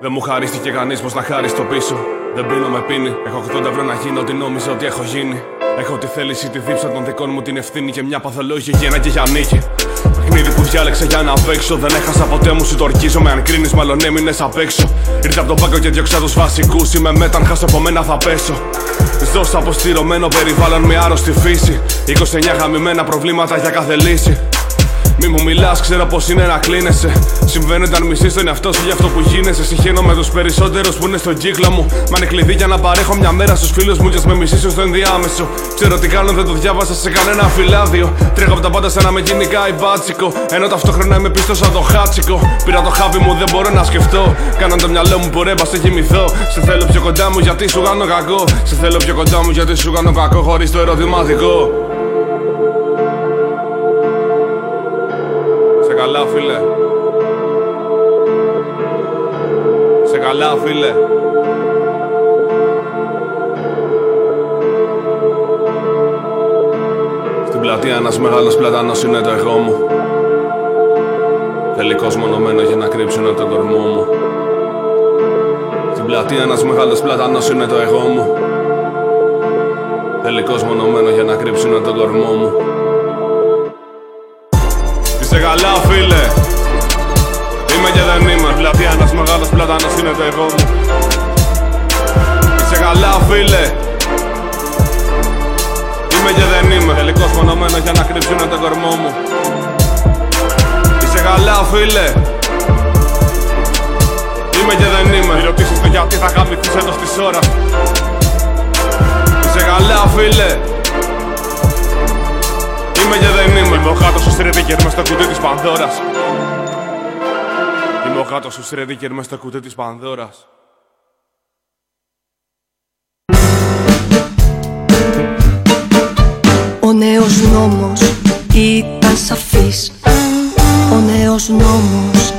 Δεν μου χαρίστηκε κανείς πως να χάρει στο πίσω. Δεν πίνω με πίνει Έχω 80 ευρώ να γίνω ότι νόμιζα ότι έχω γίνει. Έχω τη θέληση, τη δίψα των δικών μου την ευθύνη και μια παθολόγια γένα και για νίκη. Παιχνίδι που διάλεξα για να παίξω. Δεν έχασα ποτέ μου, σου το ορκίζομαι. Αν κρίνεις, μάλλον έμεινες απ' έξω. Ήρθα από τον πάγκο και διώξα τους βασικούς. Είμαι μέταν, χάσω από μένα θα πέσω. Ζω σε αποστηρωμένο περιβάλλον με άρρωστη φύση. 29 γαμημένα προβλήματα για κάθε λύση. Μη μου μιλάς, ξέρω πως είναι να κλείνεσαι. Συμβαίνει όταν μισεί τον εαυτό σου για αυτό που γίνεσαι. Συγχαίνω με τους περισσότερους που είναι στον κύκλο μου. Μα είναι κλειδί για να παρέχω μια μέρα στους φίλους μου και με μισήσει στο ενδιάμεσο. Ξέρω τι κάνω, δεν το διάβασα σε κανένα φυλάδιο. Τρέχω από τα πάντα σαν να με γίνει κάι μπάτσικο. Ενώ ταυτόχρονα είμαι πίσω σαν το χάτσικο. Πήρα το χάπι μου, δεν μπορώ να σκεφτώ. Κάναν το μυαλό μου που ρέμπα σε κοιμηθώ. Σε θέλω πιο κοντά μου γιατί σου κάνω κακό. Σε θέλω πιο κοντά μου γιατί σου κάνω κακό χωρίς το ερωτηματικό. Καλά φίλε. Σε καλά φίλε. Στην πλατεία ένας μεγάλος πλατάνος είναι το εγώ μου. Τελικός μονομένος για να κρύψουν τον κορμό μου. Στην πλατεία ένας μεγάλος πλατάνος είναι το εγώ μου. Τελικός μονομένος για να κρύψουν τον κορμό μου Είσαι καλά φίλε. Είμαι και δεν είμαι. Πλατεία ένας μεγάλος πλατάνος είναι το εγώ μου. Είσαι καλά φίλε. Είμαι και δεν είμαι. Τελικός φωνωμένο για να κρύψουνε τον κορμό μου. Είσαι καλά φίλε. Είμαι και δεν είμαι. Μη ρωτήσεις το γιατί θα γαμηθείς εδώ στις ώρα Είσαι καλά φίλε. Είμαι και δεν Είμαι ο γάτος ο Σρέντικερ μες στο κουτί της Πανδώρας. Είμαι ο γάτος ο Σρέντικερ μες στο κουτί της Πανδώρας. Ο νέος νόμος ήταν σαφής. Ο νέος νόμος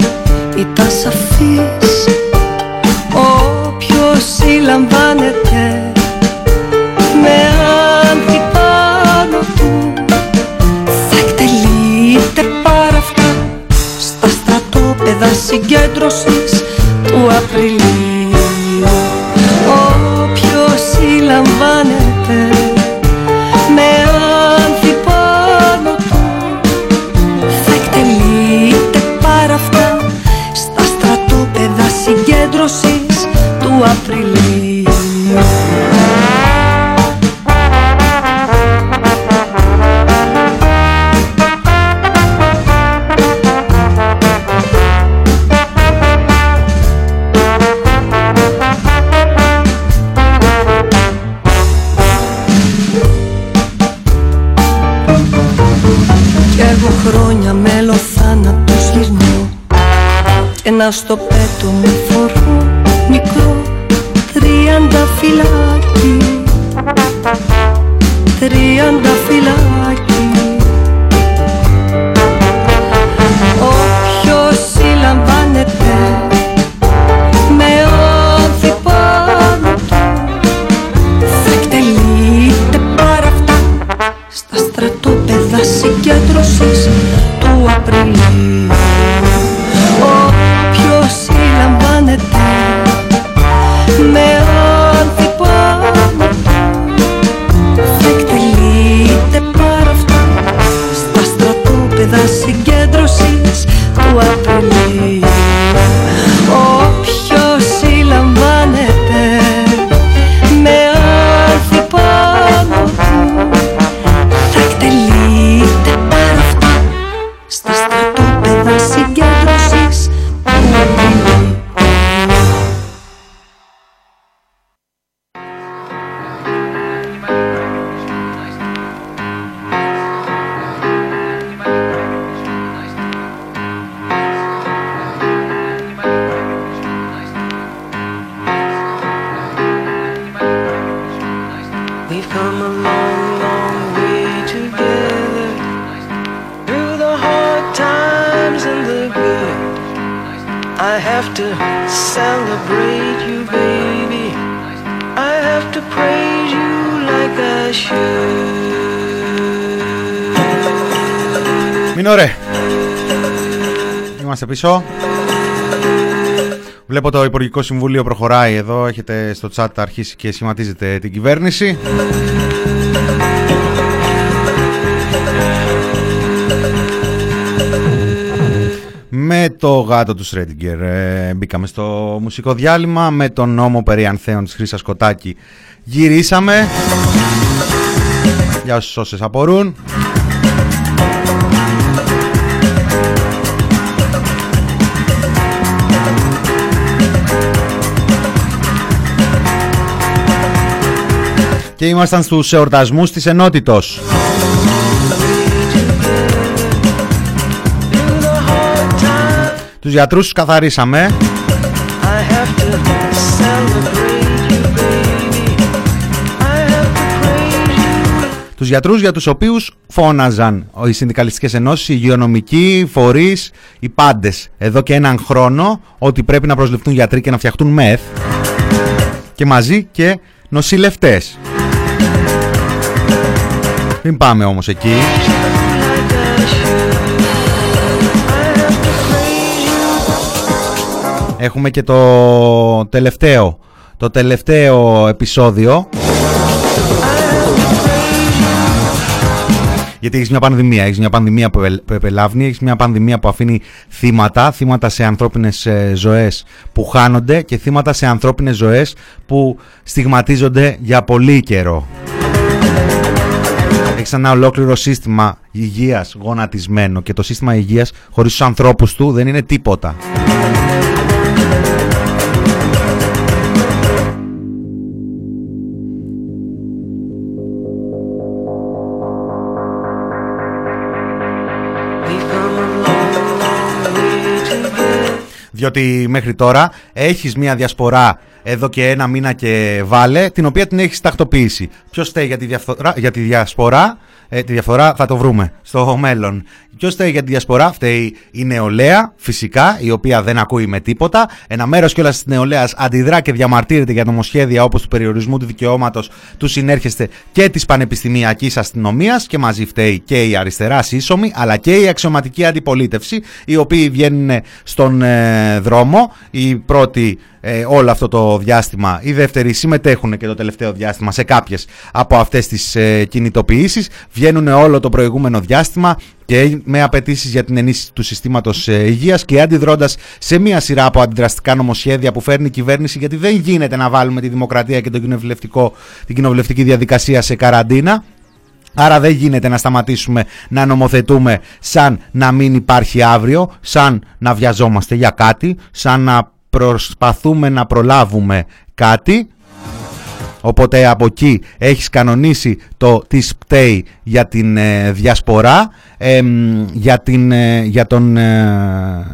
ήταν σαφής. Όποιος συλλαμβάνεται μονάδα συγκέντρωσης του Απριλίου. Όποιος συλλαμβάνεται με άνθη πάνω θα εκτελείται πάρα αυτά στα στρατόπεδα συγκέντρωσης του Απριλίου. Στο πέτο μου φορώ μικρό τριάντα φυλάκι. Τριάντα φυλάκι. Όποιος συλλαμβάνεται με όδη πάνω του θα εκτελείται πάρα αυτά. Στα στρατόπεδα συγκέντρωσης του πίσω. Βλέπω το Υπουργικό Συμβούλιο προχωράει εδώ. Έχετε στο chat αρχίσει και σχηματίζετε την κυβέρνηση. Με το γάτο του Σρέντιγκερ ε, μπήκαμε στο μουσικό διάλειμμα. Με τον νόμο περί ανθέων της Χρύσας Κοτάκη γυρίσαμε. Για όσους όσες απορούν. Και ήμασταν στους εορτασμούς της ενότητος. Τους γιατρούς τους καθαρίσαμε. Τους γιατρούς για τους οποίους φώναζαν οι συνδικαλιστικές ενώσεις, οι υγειονομικοί, οι φορείς, οι πάντες εδώ και έναν χρόνο ότι πρέπει να προσληφθούν γιατροί και να φτιαχτούν μεθ και μαζί και νοσηλευτές. Μην πάμε όμως εκεί. Έχουμε και το τελευταίο, το τελευταίο επεισόδιο. Γιατί έχεις μια πανδημία, έχεις μια πανδημία που επελάβνει, έχεις μια πανδημία που αφήνει θύματα, θύματα σε ανθρώπινες ε, ζωές που χάνονται και θύματα σε ανθρώπινες ζωές που στιγματίζονται για πολύ καιρό. Έχει ένα ολόκληρο σύστημα υγείας γονατισμένο και το σύστημα υγείας χωρίς τους ανθρώπους του δεν είναι τίποτα. Διότι μέχρι τώρα έχεις μια διασπορά εδώ και ένα μήνα και βάλε, την οποία την έχεις τακτοποιήσει. Ποιος φταίει για τη, διαφθορά, για τη διασπορά, ε, τη διαφορά θα το βρούμε στο μέλλον. Ποιος φταίει για τη διασπορά, φταίει η νεολαία, φυσικά, η οποία δεν ακούει με τίποτα. Ένα μέρος κιόλας της νεολαίας αντιδρά και διαμαρτύρεται για νομοσχέδια όπως του περιορισμού του δικαιώματος του συνέρχεστε και της πανεπιστημιακής αστυνομίας και μαζί φταίει και η αριστερά σύσσωμη, αλλά και η αξιωματική αντιπολίτευση, οι οποίοι βγαίνουν στον ε, δρόμο. Οι πρώτοι ε, όλο αυτό το διάστημα. Οι δεύτεροι συμμετέχουν και το τελευταίο διάστημα σε κάποιες από αυτές τις ε, κινητοποιήσεις. Βγαίνουν όλο το προηγούμενο διάστημα και με απαιτήσεις για την ενίσχυση του συστήματος ε, υγείας και αντιδρώντας σε μία σειρά από αντιδραστικά νομοσχέδια που φέρνει η κυβέρνηση, γιατί δεν γίνεται να βάλουμε τη δημοκρατία και το την κοινοβουλευτική διαδικασία σε καραντίνα. Άρα δεν γίνεται να σταματήσουμε να νομοθετούμε σαν να μην υπάρχει αύριο, σαν να βιαζόμαστε για κάτι, σαν να προσπαθούμε να προλάβουμε κάτι Οπότε από εκεί έχεις κανονίσει το τις πταίει για την ε, διασπορά, για, την, ε, για, τον, ε,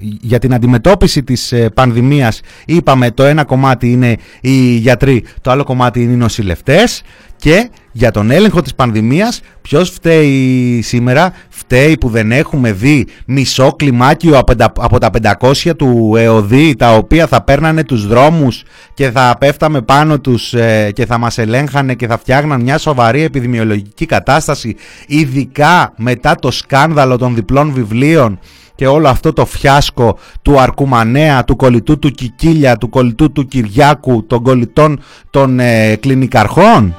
για την αντιμετώπιση της πανδημίας. Είπαμε το ένα κομμάτι είναι οι γιατροί, το άλλο κομμάτι είναι οι νοσηλευτές και για τον έλεγχο της πανδημίας ποιος φταίει σήμερα; Φταίει που δεν έχουμε δει μισό κλιμάκιο από τα 500 του ΕΟΔΗ τα οποία θα παίρνανε τους δρόμους και θα πέφταμε πάνω τους ε, και θα μας ελέγχανε και θα φτιάγναν μια σοβαρή επιδημιολογική κατάσταση ειδικά μετά το σκάνδαλο των διπλών βιβλίων και όλο αυτό το φιάσκο του Αρκουμανέα, του κολλητού του Κικίλια, του κολλητού του Κυριάκου, των κολλητών των ε, κλινικαρχών.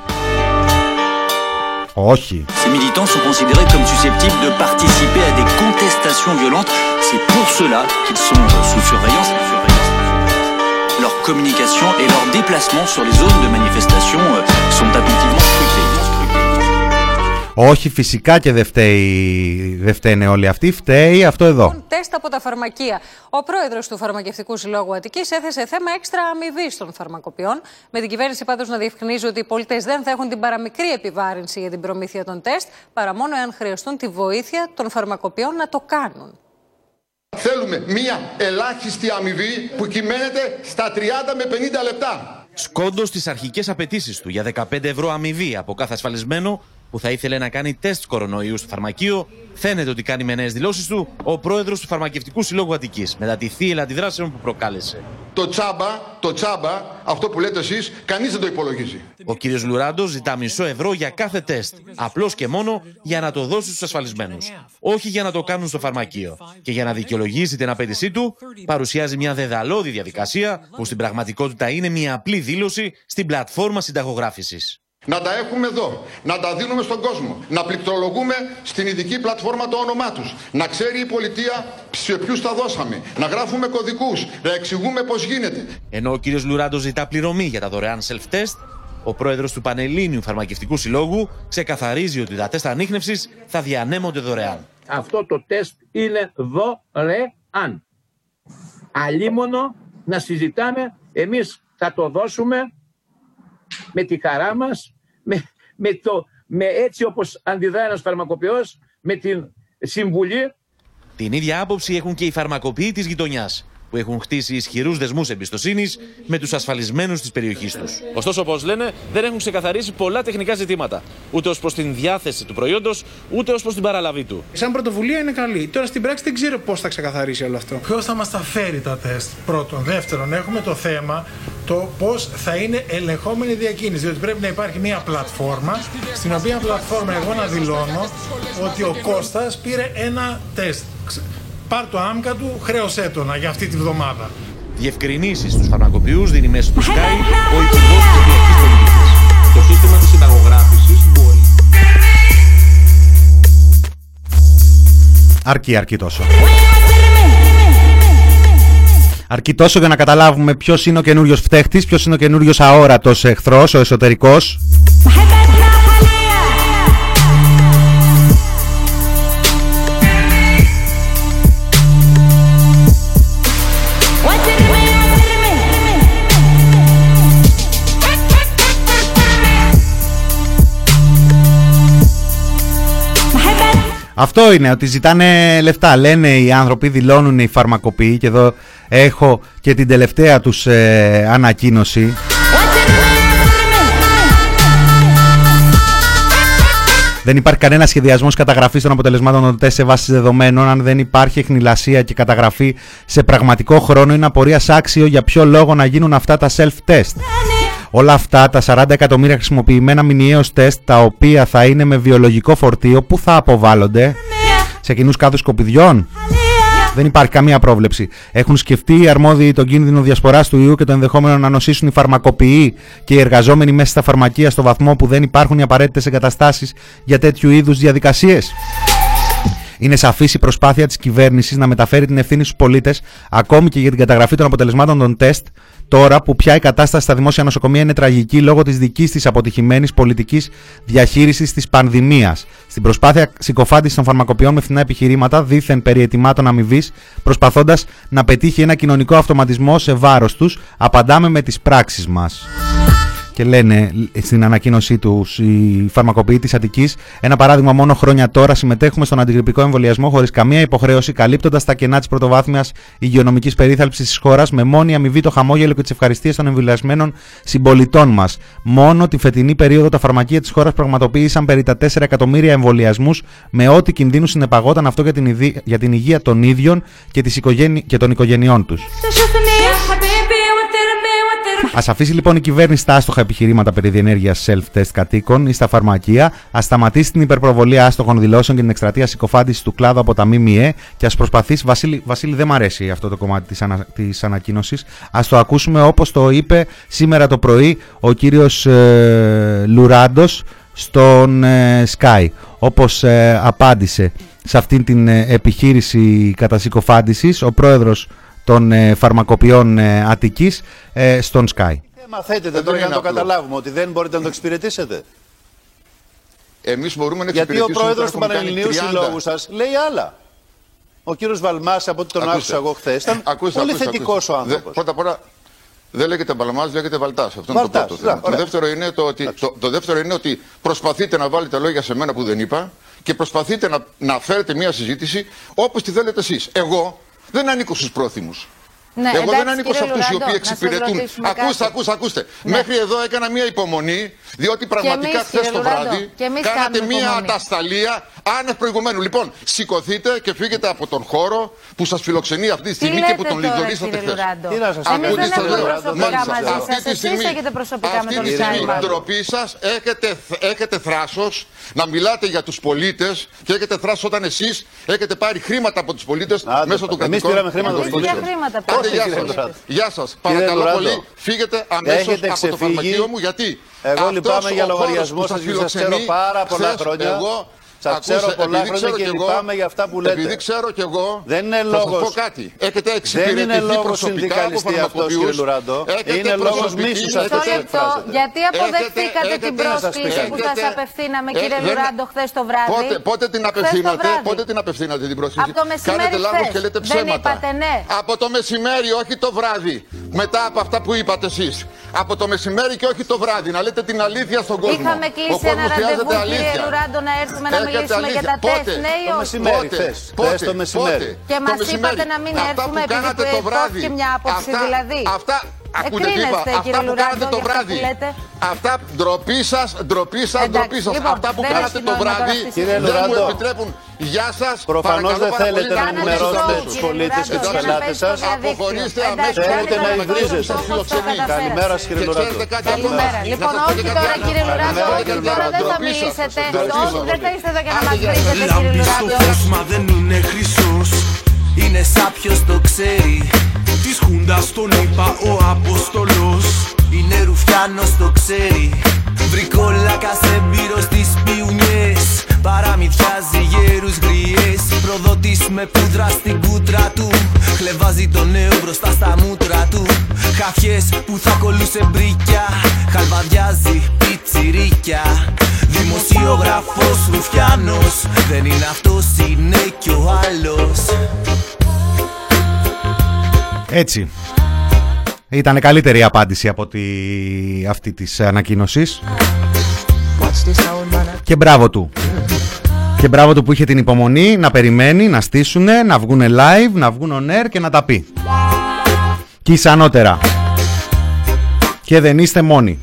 Όχι. Ces militants sont considérés comme susceptibles de participer à des contestations violentes. C'est pour cela qu'ils sont sous surveillance. Leur communication et leurs déplacements sur les zones de manifestation sont attentivement scrutés. Όχι, φυσικά και δεν, φταίει, δεν φταίνε όλοι αυτοί. Φταίει αυτό εδώ. Τεστ από τα φαρμακεία. Ο πρόεδρος του Φαρμακευτικού Συλλόγου Αττικής έθεσε θέμα έξτρα αμοιβή των φαρμακοποιών. Με την κυβέρνηση πάντως να διευκρινίζει ότι οι πολίτες δεν θα έχουν την παραμικρή επιβάρυνση για την προμήθεια των τεστ, παρά μόνο εάν χρειαστούν τη βοήθεια των φαρμακοποιών να το κάνουν. Θέλουμε μία ελάχιστη αμοιβή που κυμαίνεται στα 30 με 50 λεπτά. Σκόντο στις αρχικές απαιτήσεις του για 15 ευρώ αμοιβή από κάθε ασφαλισμένο που θα ήθελε να κάνει τεστ κορονοϊού στο φαρμακείο, φαίνεται ότι κάνει με νέες δηλώσεις του ο πρόεδρος του Φαρμακευτικού Συλλόγου Αττικής μετά τη θύελα αντιδράσεων που προκάλεσε. Το τσάμπα, το τσάμπα, αυτό που λέτε εσείς, κανείς δεν το υπολογίζει. Ο κύριος Λουράντος ζητά μισό ευρώ για κάθε τεστ. Απλώς και μόνο για να το δώσει στους ασφαλισμένους. Όχι για να το κάνουν στο φαρμακείο. Και για να δικαιολογήσει την απέτησή του, παρουσιάζει μια δεδαλώδη διαδικασία που στην πραγματικότητα είναι μια απλή δήλωση στην πλατφόρμα συνταγογράφησης. Να τα έχουμε εδώ, να τα δίνουμε στον κόσμο, να πληκτρολογούμε στην ειδική πλατφόρμα το όνομά τους, να ξέρει η πολιτεία σε ποιους τα δώσαμε, να γράφουμε κωδικούς, να εξηγούμε πώς γίνεται. Ενώ ο κύριος Λουράντος ζητά πληρωμή για τα δωρεάν self-test, ο πρόεδρος του Πανελλήνιου Φαρμακευτικού Συλλόγου ξεκαθαρίζει ότι τα τεστ ανείχνευσης θα διανέμονται δωρεάν. Αυτό το τεστ είναι δωρεάν. Αλίμονο να συζητάμε, εμείς θα το δώσουμε με τη χαρά μας, με, με, το, με έτσι όπως αντιδρά ένας φαρμακοποιός, με την συμβουλή. Την ίδια άποψη έχουν και οι φαρμακοποιοί της γειτονιάς που έχουν χτίσει ισχυρούς δεσμούς εμπιστοσύνης με τους ασφαλισμένους της περιοχής τους. Ωστόσο, όπως λένε, δεν έχουν ξεκαθαρίσει πολλά τεχνικά ζητήματα. Ούτε ως προς την διάθεση του προϊόντος, ούτε ως προς την παραλαβή του. Σαν πρωτοβουλία είναι καλή. Τώρα στην πράξη δεν ξέρω πώς θα ξεκαθαρίσει όλο αυτό. Ποιος θα μας τα φέρει τα τεστ, πρώτον. Δεύτερον, έχουμε το θέμα το πώς θα είναι ελεγχόμενη διακίνηση. Διότι πρέπει να υπάρχει μια πλατφόρμα, στην οποία πλατφόρμα εγώ να δηλώνω ότι ο Κώστας πήρε ένα τεστ πάρ το άμκα του, χρέωσέ το για αυτή τη βδομάδα. Διευκρινήσει στου φαρμακοποιού δίνει μέσα του Sky ο Υπουργό Ψηφιακή Πολιτική. Το σύστημα τη συνταγογράφηση μπορεί. Αρκεί, αρκεί τόσο. Αρκεί τόσο για να καταλάβουμε ποιο είναι ο καινούριο φταίχτη, ποιο είναι ο καινούριο αόρατο εχθρό, ο εσωτερικό. Αυτό είναι, ότι ζητάνε λεφτά. Λένε οι άνθρωποι, δηλώνουν οι φαρμακοποιοί και εδώ έχω και την τελευταία τους ε, ανακοίνωση. Δεν υπάρχει κανένα σχεδιασμός καταγραφής των αποτελεσμάτων των τεστ σε βάση δεδομένων. Αν δεν υπάρχει εχνηλασία και καταγραφή σε πραγματικό χρόνο, είναι απορία άξιο για ποιο λόγο να γίνουν αυτά τα self-test. Όλα αυτά τα 40 εκατομμύρια χρησιμοποιημένα μηνιαίως τεστ, τα οποία θα είναι με βιολογικό φορτίο, που θα αποβάλλονται; Σε κοινού κάδου σκοπιδιών. Δεν υπάρχει καμία πρόβλεψη. Έχουν σκεφτεί οι αρμόδιοι τον κίνδυνο διασποράς του ιού και το ενδεχόμενο να νοσήσουν οι φαρμακοποιοί και οι εργαζόμενοι μέσα στα φαρμακεία στο βαθμό που δεν υπάρχουν οι απαραίτητες εγκαταστάσεις για τέτοιου είδους διαδικασίες; Είναι σαφής η προσπάθεια της κυβέρνησης να μεταφέρει την ευθύνη στους πολίτες, ακόμη και για την καταγραφή των αποτελεσμάτων των τεστ, τώρα που πια η κατάσταση στα δημόσια νοσοκομεία είναι τραγική λόγω της δικής της αποτυχημένης πολιτικής διαχείρισης της πανδημίας. Στην προσπάθεια συκοφάντησης των φαρμακοποιών με φθηνά επιχειρήματα, δίθεν περί ετοιμάτων αμοιβή, προσπαθώντας να πετύχει ένα κοινωνικό αυτοματισμό σε βάρος τους, απαντάμε με τις πράξεις μας και λένε στην ανακοίνωσή τους οι φαρμακοποιοί της Αττικής. Ένα παράδειγμα, μόνο χρόνια τώρα συμμετέχουμε στον αντιγρυπικό εμβολιασμό χωρίς καμία υποχρέωση, καλύπτοντας τα κενά της πρωτοβάθμιας υγειονομικής περίθαλψης της χώρας με μόνη αμοιβή το χαμόγελο και τις ευχαριστίες των εμβολιασμένων συμπολιτών μας. Μόνο τη φετινή περίοδο τα φαρμακεία της χώρας πραγματοποίησαν περί τα 4 εκατομμύρια εμβολιασμούς με ό,τι κινδύνου συνεπαγόταν αυτό για την, για την υγεία των ίδιων και, και των οικογενειών τους. Α αφήσει λοιπόν η κυβέρνηση τα άστοχα επιχειρήματα περί διενέργειας self-test κατοίκων ή στα φαρμακεία, ας σταματήσει την υπερπροβολή άστοχων δηλώσεων και την εκστρατεία συκοφάντησης του κλάδου από τα ΜΜΕ και ας προσπαθήσει. Βασίλη, Βασίλη, δεν μ' αρέσει αυτό το κομμάτι της ανα, της ανακοίνωσης. Α το ακούσουμε όπως το είπε σήμερα το πρωί ο κύριος ε, Λουράντος στον ε, Sky. Όπως ε, απάντησε σε αυτήν την ε, επιχείρηση κατασυκοφάντησης ο πρόεδρος των ε, φαρμακοποιών ε, Αττικής ε, στον Sky. Μαθαίνετε τώρα για να το καταλάβουμε ότι δεν μπορείτε να το εξυπηρετήσετε. Εμείς μπορούμε να Γιατί ο πρόεδρος του Πανελληνίου Συλλόγου σας λέει άλλα. Ο κύριος Βαλμάς, από ό,τι τον άκουσα εγώ χθες, ήταν ακούστε, πολύ θετικός ο άνθρωπος. Πρώτα απ' όλα, δεν λέγεται Μπαλμά, λέγεται Βαλτάς. Αυτό είναι το πρώτο θέμα. Το δεύτερο, είναι το, ότι, το, το, δεύτερο είναι ότι προσπαθείτε να βάλετε λόγια σε μένα που δεν είπα και προσπαθείτε να, να φέρετε μια συζήτηση όπως τη θέλετε εσείς. Εγώ δεν ανήκω στους πρόθυμους. Ναι, Εγώ εντάξει, δεν ανήκω σε αυτούς οι οποίοι εξυπηρετούν. Ακούστε, ακούστε, ακούστε. Ναι. Μέχρι εδώ έκανα μία υπομονή, διότι πραγματικά χθες το βράδυ κάνατε μία ατασταλία άνευ προηγουμένου. Λοιπόν, σηκωθείτε και φύγετε από τον χώρο που σας φιλοξενεί αυτή τη στιγμή και που τον λιδωρήσατε χθες. Τι να σας πω, δεν έχουμε προσωπικά μαζί σας. Αυτή τη στιγμή, αυτή τη στιγμή ντροπή σας έχετε, έχετε θράσος να μιλάτε για τους πολίτες και έχετε θράσος όταν εσείς έχετε πάρει χρήματα από τους πολίτες μέσω του κρατικού. Εμείς πήραμε χρήματα από τους πολίτε. Γεια σας. Παρακαλώ πολύ, φύγετε αμέσως από το φαρμακείο μου γιατί. Εγώ λυπάμαι για λογαριασμό σας, σας ξέρω πάρα πολλά χρόνια. Εγώ Σας ξέρω πολλά χρόνια και λυπάμαι για αυτά που λέτε. Επειδή ξέρω κι εγώ. Δεν είναι λόγο. πω κάτι. Έχετε εξυπηρετηθεί Δεν είναι λόγος συνδικαλιστή αυτός, κύριε Λουράντο. Είναι λόγος μίσους αυτό που εκφράζετε. Γιατί αποδεχτήκατε την πρόσκληση που σας απευθύναμε, ε, κύριε Λουράντο, χθες το βράδυ. Πότε την απευθύνατε, πότε την απευθύνατε την πρόσκληση; Από το μεσημέρι. Κάνετε λάθος και λέτε ψέματα. Ναι. Από το μεσημέρι, όχι το βράδυ. Μετά από αυτά που είπατε εσείς. Από το μεσημέρι και όχι το βράδυ. Να λέτε την αλήθεια στον κόσμο. Είχαμε κλείσει ένα ραντεβού, κύριε Λουράντο, να έρθουμε να μιλήσουμε για τα τεστ, ναι ή όχι; Το μεσημέρι, θες. το μεσημέρι. Και μας είπατε να μην έρθουμε επειδή υπόθηκε μια άποψη δηλαδή. Αυτά Ακούτε τι είπα, αυτά που κάνατε το βράδυ. Αυτά ντροπή σας, ντροπή σας, ντροπή σας. Λοιπόν, αυτά που κάνατε το βράδυ δεν μου επιτρέπουν. Γεια σας. Προφανώς δεν θέλετε να ενημερώσετε τους πολίτες και τους πελάτες σα. Αποχωρήστε αμέσως. Θέλετε να υβρίζεστε. Καλημέρα, κύριε Λουράντο. Καλημέρα. Λοιπόν, όχι τώρα, κύριε Λουράντο, όχι τώρα δεν θα μιλήσετε. Όχι, δεν θα είστε εδώ για να μας βρίζετε, κύριε Λουράντο. Μα δεν είναι χρυσός. Είναι σάπιος το ξέρει Της Χούντας τον είπα ο Απόστολος Είναι Ρουφιάνος το ξέρει. Βρικόλακα σε μπύρο στις πιουνιές. Παραμυθιάζει γέρους γριές. Προδότης με πούδρα στην κούτρα του. Χλεβάζει το νέο μπροστά στα μούτρα του. Χαφιές που θα κολούσε μπρίκια. Χαλβαδιάζει πιτσιρίκια. Δημοσιογραφός Ρουφιάνος. Δεν είναι αυτός είναι κι ο άλλος έτσι. Ήταν καλύτερη η απάντηση από τη, αυτή της ανακοίνωσης. Και μπράβο του. Και μπράβο του που είχε την υπομονή να περιμένει, να στήσουνε, να βγούνε live, να βγουν on air και να τα πει. Και ανώτερα. Και δεν είστε μόνοι.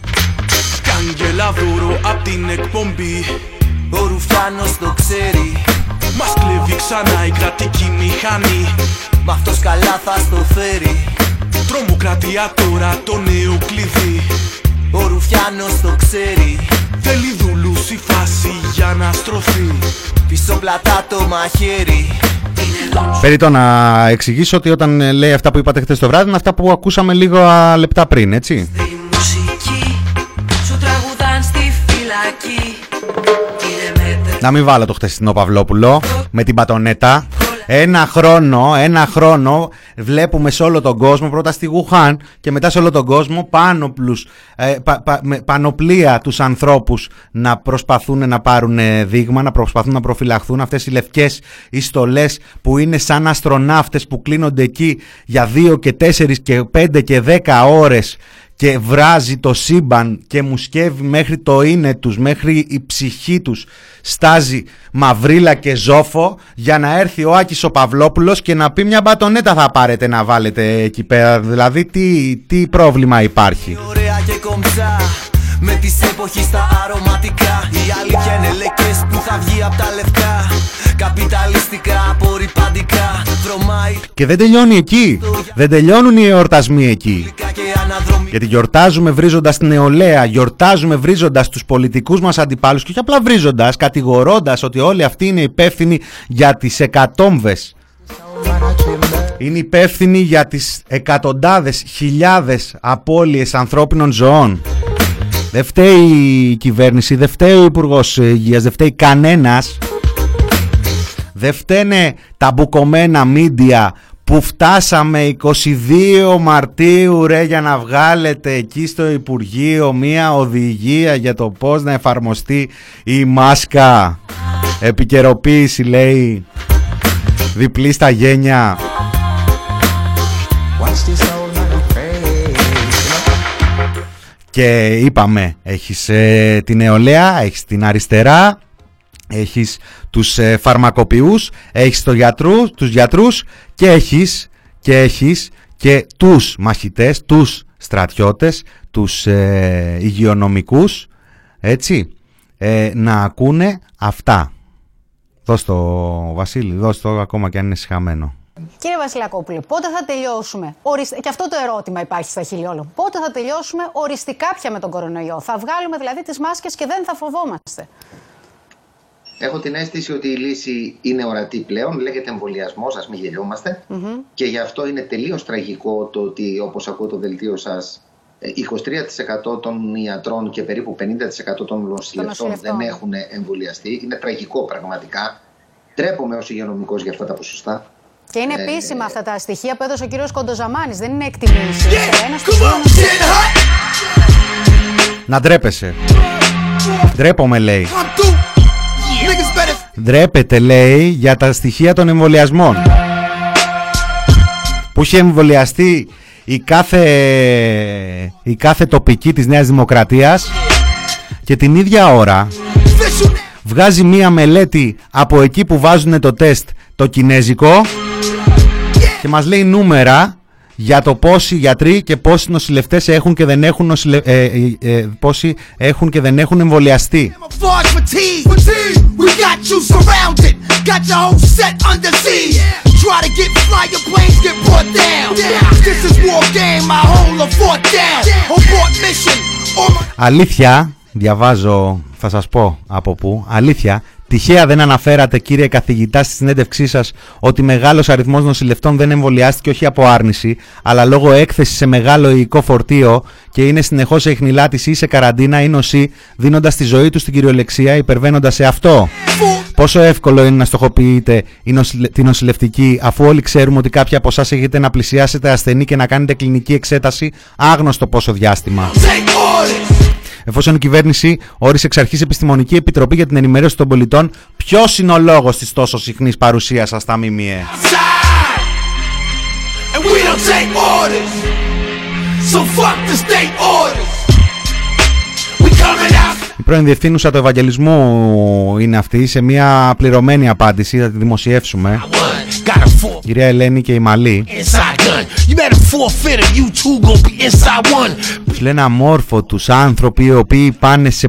Καγγελαδούρο απ' την εκπομπή Ο Ρουφιάνος το ξέρει Μας κλέβει ξανά η κρατική μηχανή. Μ' αυτός καλά θα στο φέρει. Τρομοκρατία τώρα το νέο κλειδί. Ο Ρουφιάνος το ξέρει. Θέλει δούλους η φάση για να στρωθεί. Πίσω πλατά το μαχαίρι. Περίτω να εξηγήσω ότι όταν ε, λέει αυτά που είπατε χθες το βράδυ είναι αυτά που ακούσαμε λίγα λεπτά πριν, έτσι. Να μην βάλω το χτεσινό Παυλόπουλο με την πατονέτα. Ένα χρόνο, ένα χρόνο βλέπουμε σε όλο τον κόσμο, πρώτα στη Γουχάν και μετά σε όλο τον κόσμο, πάνωπλους, ε, με πανοπλία τους ανθρώπους να προσπαθούν να πάρουν ε, δείγμα, να προσπαθούν να προφυλαχθούν. Αυτές οι λευκές ιστολές που είναι σαν αστροναύτες που κλείνονται εκεί για 2 και 4 και 5 και 10 ώρες και βράζει το σύμπαν και μου σκεύει μέχρι το είναι τους, μέχρι η ψυχή τους στάζει μαυρίλα και ζόφο για να έρθει ο Άκης ο Παυλόπουλος και να πει μια μπατονέτα θα πάρετε να βάλετε εκεί πέρα. Δηλαδή τι, τι πρόβλημα υπάρχει. Με τις εποχές στα αρωματικά Η αλήθεια είναι λεκές που θα βγει από τα λευκά Καπιταλιστικά, απορριπαντικά Δρομάει Και δεν τελειώνει εκεί Δεν τελειώνουν οι εορτασμοί εκεί γιατί γιορτάζουμε βρίζοντας την νεολαία, γιορτάζουμε βρίζοντας τους πολιτικούς μας αντιπάλους και όχι απλά βρίζοντας, κατηγορώντας ότι όλοι αυτοί είναι υπεύθυνοι για τις εκατόμβες. Είναι υπεύθυνοι για τις εκατοντάδες, χιλιάδες απώλειες ανθρώπινων ζωών. Δεν φταίει η κυβέρνηση, δεν φταίει ο Υπουργός Υγείας, δεν φταίει κανένας. Δεν φταίνε τα μπουκωμένα μίντια που φτάσαμε 22 Μαρτίου ρε για να βγάλετε εκεί στο Υπουργείο μία οδηγία για το πώς να εφαρμοστεί η μάσκα. Επικαιροποίηση λέει διπλή στα γένια. Και είπαμε, έχεις ε, την νεολαία, έχεις την αριστερά, έχεις τους ε, φαρμακοποιούς, έχεις το γιατρού, τους γιατρούς και έχεις, και έχεις και τους μαχητές, τους στρατιώτες, τους ε, υγειονομικούς, έτσι, ε, να ακούνε αυτά. Δώσ' το Βασίλη, δώσ' το ακόμα και αν είναι συχαμένο. Κύριε Βασιλακόπουλε, πότε θα τελειώσουμε, και αυτό το ερώτημα υπάρχει στα χιλιόλου, πότε θα τελειώσουμε οριστικά πια με τον κορονοϊό, θα βγάλουμε δηλαδή τις μάσκες και δεν θα φοβόμαστε. Έχω την αίσθηση ότι η λύση είναι ορατή πλέον. Λέγεται εμβολιασμός, ας μην γελιόμαστε. Και γι' αυτό είναι τελείως τραγικό το ότι, όπως ακούω το δελτίο σας, 23% των ιατρών και περίπου 50% των νοσηλευτών δεν έχουν εμβολιαστεί. Είναι τραγικό πραγματικά. Τρέπομαι ως υγειονομικός για αυτά τα ποσοστά. Και είναι ε, επίσημα αυτά τα στοιχεία που έδωσε ο κύριος Κοντοζαμάνης. Δεν είναι εκτιμήσεις. Να ντρέπεσαι. Ντρέπομαι, λέει. Ντρέπεται λέει για τα στοιχεία των εμβολιασμών. Που είχε εμβολιαστεί η κάθε, η κάθε τοπική της Νέας Δημοκρατίας Και την ίδια ώρα βγάζει μία μελέτη από εκεί που βάζουν το τεστ το κινέζικο Και μας λέει νούμερα για το πόσοι γιατροί και πόσοι νοσηλευτές έχουν και δεν έχουν, νοσηλε... ε, ε, ε, πόσοι έχουν και δεν έχουν εμβολιαστεί. Αλήθεια, διαβάζω, θα σας πω από πού, αλήθεια, Τυχαία δεν αναφέρατε, κύριε καθηγητά, στη συνέντευξή σας ότι μεγάλος αριθμός νοσηλευτών δεν εμβολιάστηκε όχι από άρνηση, αλλά λόγω έκθεσης σε μεγάλο υλικό φορτίο και είναι συνεχώς σε εχνηλάτηση ή σε καραντίνα ή νοσή, δίνοντας τη ζωή τους στην κυριολεξία, υπερβαίνοντας σε αυτό. Πόσο εύκολο είναι να στοχοποιείτε τη νοσηλευτική, αφού όλοι ξέρουμε ότι κάποιοι από εσάς έχετε να πλησιάσετε ασθενή και να κάνετε κλινική εξέταση άγνωστο πόσο διάστημα εφόσον η κυβέρνηση όρισε εξ αρχής επιστημονική επιτροπή για την ενημέρωση των πολιτών, ποιος είναι ο λόγος της τόσο συχνής παρουσίας σα στα ΜΜΕ; Η πρώην διευθύνουσα του Ευαγγελισμού είναι αυτή σε μια πληρωμένη απάντηση, θα τη δημοσιεύσουμε. Η κυρία Ελένη και η Μαλή. Τους λένε αμόρφωτους άνθρωποι οι οποίοι πάνε σε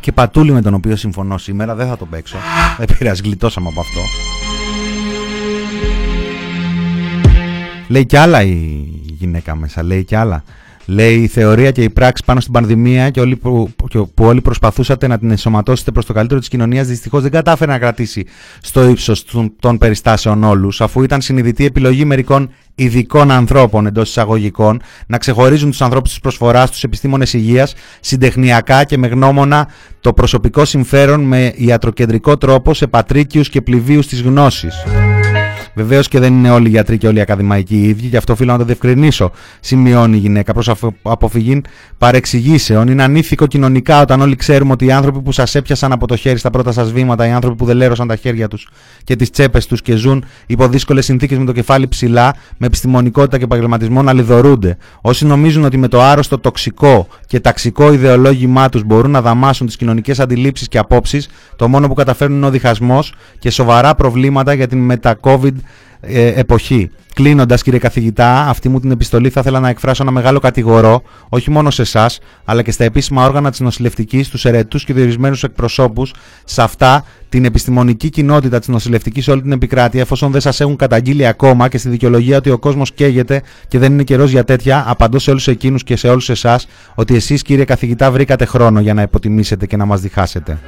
και πατούλι με τον οποίο συμφωνώ σήμερα, δεν θα το παίξω. Δεν πειράζει, γλιτώσαμε από αυτό. Λέει κι άλλα η γυναίκα μέσα, λέει κι άλλα. Λέει η θεωρία και η πράξη πάνω στην πανδημία και όλοι που, που όλοι προσπαθούσατε να την ενσωματώσετε προς το καλύτερο της κοινωνίας, δυστυχώς δεν κατάφερε να κρατήσει στο ύψος των περιστάσεων όλους, αφού ήταν συνειδητή επιλογή μερικών ειδικών ανθρώπων εντός εισαγωγικών να ξεχωρίζουν τους ανθρώπους της προσφοράς, τους επιστήμονες υγείας, συντεχνιακά και με γνώμονα το προσωπικό συμφέρον με ιατροκεντρικό τρόπο σε πατρίκιους και πληβίους της γνώσης. Βεβαίως και δεν είναι όλοι οι γιατροί και όλοι οι ακαδημαϊκοί οι ίδιοι, γι' αυτό οφείλω να το διευκρινίσω. Σημειώνει η γυναίκα προς αποφυγή παρεξηγήσεων. Είναι ανήθικο κοινωνικά όταν όλοι ξέρουμε ότι οι άνθρωποι που σας έπιασαν από το χέρι στα πρώτα σας βήματα, οι άνθρωποι που δεν λέρωσαν τα χέρια τους και τις τσέπες τους και ζουν υπό δύσκολες συνθήκες με το κεφάλι ψηλά, με επιστημονικότητα και επαγγελματισμό να λιδωρούνται. Όσοι νομίζουν ότι με το άρρωστο τοξικό και ταξικό ιδεολόγημά τους μπορούν να δαμάσουν τις κοινωνικές αντιλήψεις και απόψεις, το μόνο που καταφέρνουν είναι ο διχασμός και σοβαρά προβλήματα για την μετα-COVID ε, εποχή. Κλείνοντας, κύριε καθηγητά, αυτή μου την επιστολή θα ήθελα να εκφράσω ένα μεγάλο κατηγορό, όχι μόνο σε εσάς, αλλά και στα επίσημα όργανα της νοσηλευτικής, τους ερετού και διορισμένους εκπροσώπους, σε αυτά την επιστημονική κοινότητα της νοσηλευτικής σε όλη την επικράτεια, εφόσον δεν σας έχουν καταγγείλει ακόμα και στη δικαιολογία ότι ο κόσμος καίγεται και δεν είναι καιρός για τέτοια, απαντώ σε όλους εκείνους και σε όλους εσάς ότι εσείς, κύριε καθηγητά, βρήκατε χρόνο για να υποτιμήσετε και να μας διχάσετε.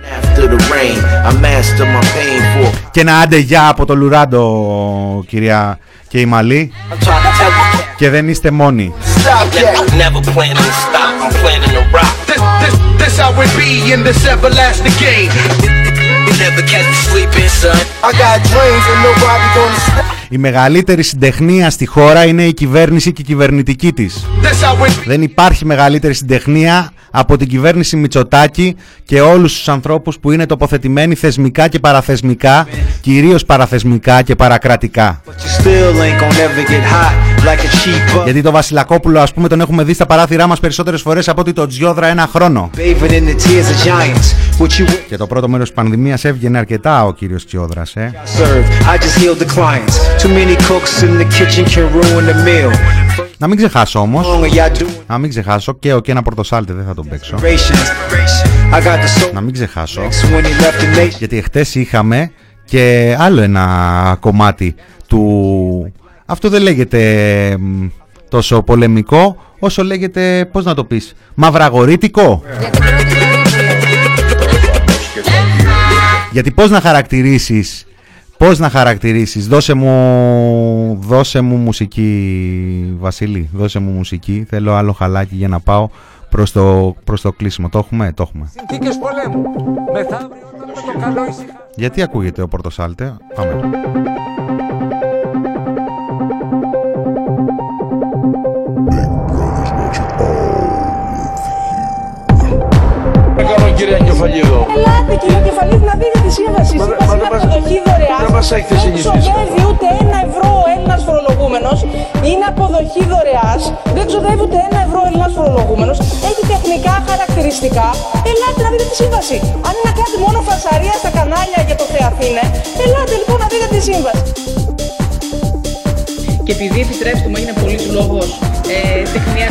Και να άντε για από το Λουράντο, κυρία και η Μαλή. Και δεν είστε μόνοι. never catch me sleeping, son. I got dreams and nobody gonna stop. Η μεγαλύτερη συντεχνία στη χώρα είναι η κυβέρνηση και η κυβερνητική της. Δεν υπάρχει μεγαλύτερη συντεχνία από την κυβέρνηση Μητσοτάκη και όλους τους ανθρώπους που είναι τοποθετημένοι θεσμικά και παραθεσμικά, κυρίως παραθεσμικά και παρακρατικά. Γιατί το Βασιλακόπουλο ας πούμε τον έχουμε δει στα παράθυρά μας περισσότερες φορές από ότι το Τζιόδρα ένα χρόνο. Και το πρώτο μέρος της πανδημίας έβγαινε αρκετά ο κύριος Τζιόδρας, ε. Να μην ξεχάσω όμως. Να μην ξεχάσω και ο και ένα πορτοσάλτε δεν θα τον παίξω. Να μην ξεχάσω. Γιατί εχθές είχαμε και άλλο ένα κομμάτι του... Αυτό δεν λέγεται τόσο πολεμικό όσο λέγεται, πώς να το πεις, μαυραγορίτικο. Γιατί πώς να χαρακτηρίσεις Πώς να χαρακτηρίσεις, δώσε μου, δώσε μου μουσική Βασίλη, δώσε μου μουσική, θέλω άλλο χαλάκι για να πάω προς το, προς το κλείσιμο. Το έχουμε, το έχουμε. Συνθήκες πολέμου, μεθαύριο το καλό Γιατί ακούγεται ο Πορτοσάλτε, πάμε. Κυρία Κεφαλίδο. Ελάτε κυρία Κεφαλίδου να δείτε τη σύμβαση. Σύμβαση είναι αποδοχή δωρεάν. Δεν μας έχετε συνηθίσει. Δεν ξοδεύει ούτε ένα ευρώ ο Έλληνας φορολογούμενος. Είναι αποδοχή δωρεάς. Δεν ξοδεύει ούτε ένα ευρώ ο Έλληνας φορολογούμενος. Έχει τεχνικά χαρακτηριστικά. Ελάτε να δείτε τη σύμβαση. Αν είναι κάτι μόνο φασαρία στα κανάλια για το Θεαθήνε, ελάτε λοιπόν να δείτε τη σύμβαση. Και επειδή επιτρέψτε μου έγινε πολύ λόγος ε, τεχνιάτο θεωρώ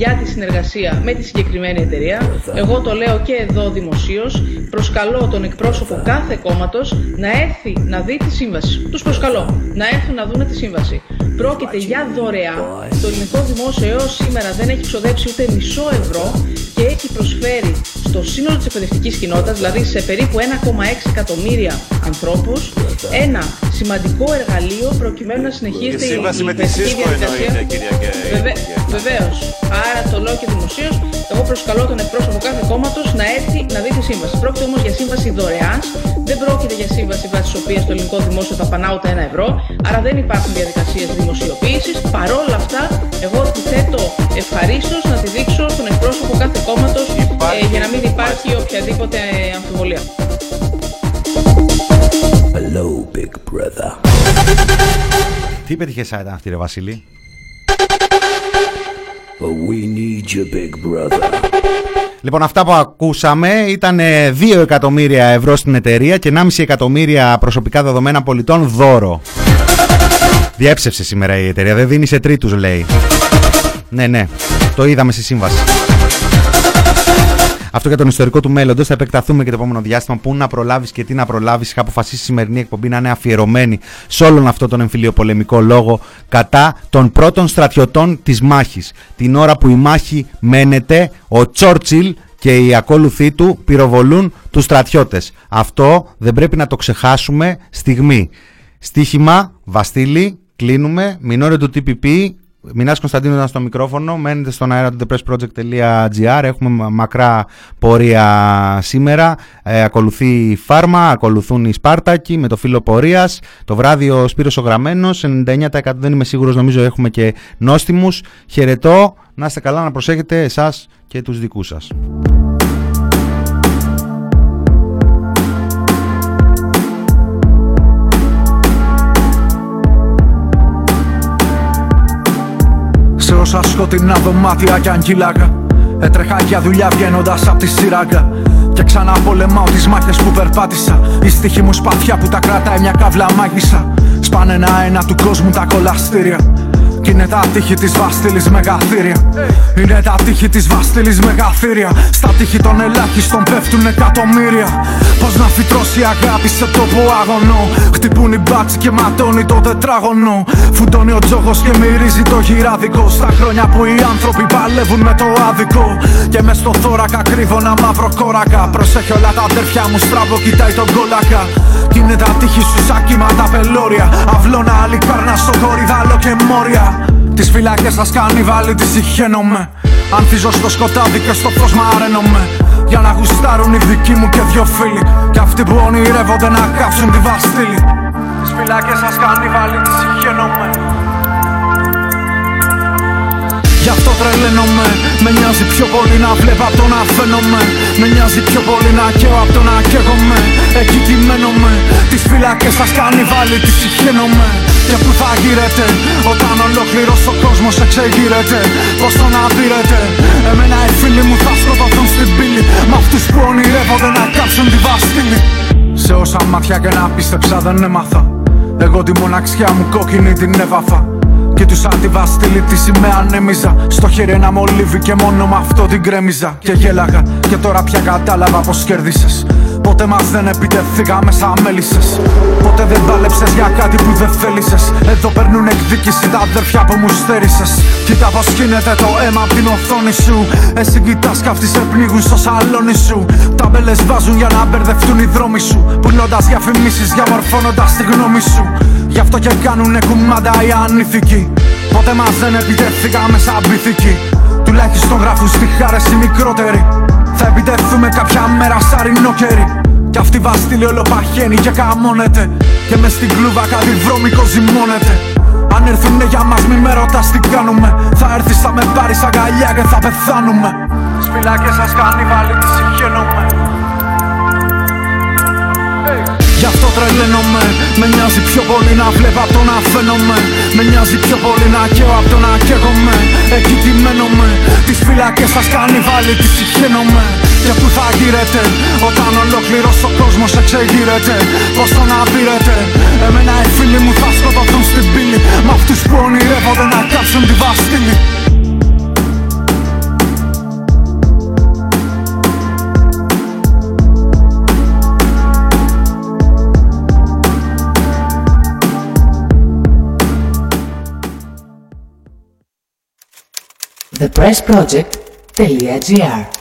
για τη συνεργασία με τη συγκεκριμένη εταιρεία. Εγώ το λέω και εδώ δημοσίως. Προσκαλώ τον εκπρόσωπο κάθε κόμματος να έρθει να δει τη σύμβαση. Τους προσκαλώ να έρθουν να δουν τη σύμβαση. Πρόκειται για δωρεά. Το ελληνικό δημόσιο έω σήμερα δεν έχει ξοδέψει ούτε μισό ευρώ και έχει προσφέρει στο σύνολο της εκπαιδευτικής κοινότητας, δηλαδή σε περίπου 1,6 εκατομμύρια ανθρώπους, ένα σημαντικό εργαλείο προκειμένου να συνεχίζεται η, σύμβαση με τη ΣΥΣΚΟ εννοείται, κυρία Βεβαίω. Βεβαίως. Άρα το λέω και δημοσίως, εγώ προσκαλώ τον εκπρόσωπο κάθε κόμματος να έρθει να δει τη σύμβαση. Πρόκειται όμως για σύμβαση δωρεάν, δεν πρόκειται για σύμβαση βάσει της οποίας το ελληνικό δημόσιο θα πανά ούτε ένα ευρώ, άρα δεν υπάρχουν διαδικασίες δημοσιοποίησης. Παρόλα αυτά, εγώ θέτω ευχαρίστως να τη δείξω στον εκπρόσωπο κάθε κόμματος ε, για να μην υπάρχει οποιαδήποτε αμφιβολία. Hello, big brother. Τι πέτυχες site αυτή ρε Βασίλη; We need you, big brother. Λοιπόν, αυτά που ακούσαμε ήταν 2 εκατομμύρια ευρώ στην εταιρεία και 1,5 εκατομμύρια προσωπικά δεδομένα πολιτών δώρο. Διέψευσε σήμερα η εταιρεία, δεν δίνει σε τρίτους λέει. Ναι, ναι, το είδαμε στη σύμβαση. Αυτό για τον ιστορικό του μέλλοντος. Θα επεκταθούμε και το επόμενο διάστημα. Πού να προλάβεις και τι να προλάβεις. Είχα αποφασίσει η σημερινή εκπομπή να είναι αφιερωμένη σε όλον αυτό τον εμφυλιοπολεμικό λόγο κατά των πρώτων στρατιωτών της μάχης. Την ώρα που η μάχη μένεται, ο Τσόρτσιλ και οι ακόλουθοί του πυροβολούν τους στρατιώτες. Αυτό δεν πρέπει να το ξεχάσουμε στιγμή. Στίχημα, Βαστίλη, κλείνουμε, μινόρε του TPP, Μινάς Κωνσταντίνου ήταν στο μικρόφωνο, μένετε στον αέρα του thepressproject.gr, έχουμε μακρά πορεία σήμερα, ε, ακολουθεί η Φάρμα, ακολουθούν οι Σπάρτακοι με το φύλλο πορείας, το βράδυ ο Σπύρος ο Γραμμένος, 99% δεν είμαι σίγουρος, νομίζω έχουμε και νόστιμους. Χαιρετώ, να είστε καλά, να προσέχετε εσάς και τους δικούς σας. Σε όσα σκοτεινά δωμάτια κι αγκυλάκα Έτρεχα για δουλειά βγαίνοντας απ' τη σειράγκα Και ξανά πολεμάω τις μάχες που περπάτησα. Η στίχη μου σπαθιά που τα κρατάει μια καύλα μάγισσα. Σπάνε ένα-ένα του κόσμου τα κολαστήρια κι είναι τα τείχη της Βαστήλης μεγαθύρια. Είναι τα τείχη της Βαστήλης μεγαθύρια. Στα τείχη των ελάχιστων πέφτουν εκατομμύρια. Πώς να φυτρώσει αγάπη σε τόπο αγωνό. Χτυπούν οι μπάτσι και ματώνει το τετράγωνο. Φουντώνει ο τζόγος και μυρίζει το γυράδικο. Στα χρόνια που οι άνθρωποι παλεύουν με το άδικο. Και μες στο θώρακα κρύβω ένα μαύρο κόρακα. Προσέχει όλα τα αδέρφια μου στραβό κοιτάει τον κόλακα. Κι είναι τα τείχη σου σαν κύματα πελώρια. Αυλώνα άλλη κάρνα στο χωριδάλο και μόρια Τις φυλάκες σας κάνει βάλει τις συχαίνομαι Ανθίζω στο σκοτάδι και στο φως μαραίνομαι Για να γουστάρουν οι δικοί μου και δυο φίλοι. Κι αυτοί που ονειρεύονται να κάψουν τη Βαστήλη. Τις φυλάκες σας κάνει βάλει τις συχαίνομαι Γι' αυτό τρελαίνομαι. Με νοιάζει πιο πολύ να βλέπω από το να φαίνομαι. Με νοιάζει πιο πολύ να καίω από το να καίγομαι. Εκεί κειμένομαι Τις φυλακές σας κάνει βάλει τις συχαίνομαι. Και που θα γύρετε Όταν ολόκληρος ο κόσμος εξεγείρεται; Πώς το να πήρετε; Εμένα οι φίλοι μου θα σκοτωθούν στην πύλη. Μ' αυτούς που ονειρεύονται να κάψουν τη βαστήλη. Σε όσα μάτια και να πίστεψα δεν έμαθα. Εγώ τη μοναξιά μου κόκκινη την έβαφα και του σαν τη βαστήλη τη σημαία ανέμιζα. Στο χέρι ένα μολύβι και μόνο με αυτό την κρέμιζα Και γέλαγα και τώρα πια κατάλαβα πως κέρδισες Ποτέ μας δεν επιτεθήκαμε σαν μέλισσες. Ποτέ δεν πάλεψες για κάτι που δεν θέλησες. Εδώ παίρνουν εκδίκηση τα αδέρφια που μου στέρισες. Κοίτα πως γίνεται το αίμα από την οθόνη σου. Εσύ κοιτάς καυτή σε πνίγουν στο σαλόνι σου. Ταμπέλες βάζουν για να μπερδευτούν οι δρόμοι σου. Πουλώντας διαφημίσεις διαμορφώνοντας τη γνώμη σου. Γι' αυτό και κάνουνε κουμάντα οι ανήθικοι. Ποτέ μας δεν επιτεθήκαμε σαν πυθικοί Τουλάχιστον γράφουν στη χάρες οι μικρότεροι Θα επιτεθούμε κάποια μέρα σαν ρινόκερι. Κι αυτή βαστήλη όλο παχαίνει και καμώνεται. Και μες στην κλούβα κάτι βρώμικο ζυμώνεται. Αν έρθουνε για μας μη με ρωτάς τι κάνουμε. Θα έρθεις θα με πάρεις αγκαλιά και θα πεθάνουμε. Τις φυλάκες σας κάνει βάλει τι συγχαίνομαι Γι' αυτό τρελαίνομαι. Με νοιάζει πιο πολύ να βλέπω από το να φαίνομαι. Με νοιάζει πιο πολύ να καίω από το να καίγομαι. Εκεί τιμένομαι Τις φυλακές σας κάνει βάλει τις συχαίνομαι Και που θα γύρετε Όταν ολόκληρος ο κόσμος εξεγείρεται; Πώς το να πήρετε Εμένα οι φίλοι μου θα σκοτωθούν στην πύλη. Μ' αυτούς που ονειρεύονται να κάψουν τη βαστήλη thepressproject.gr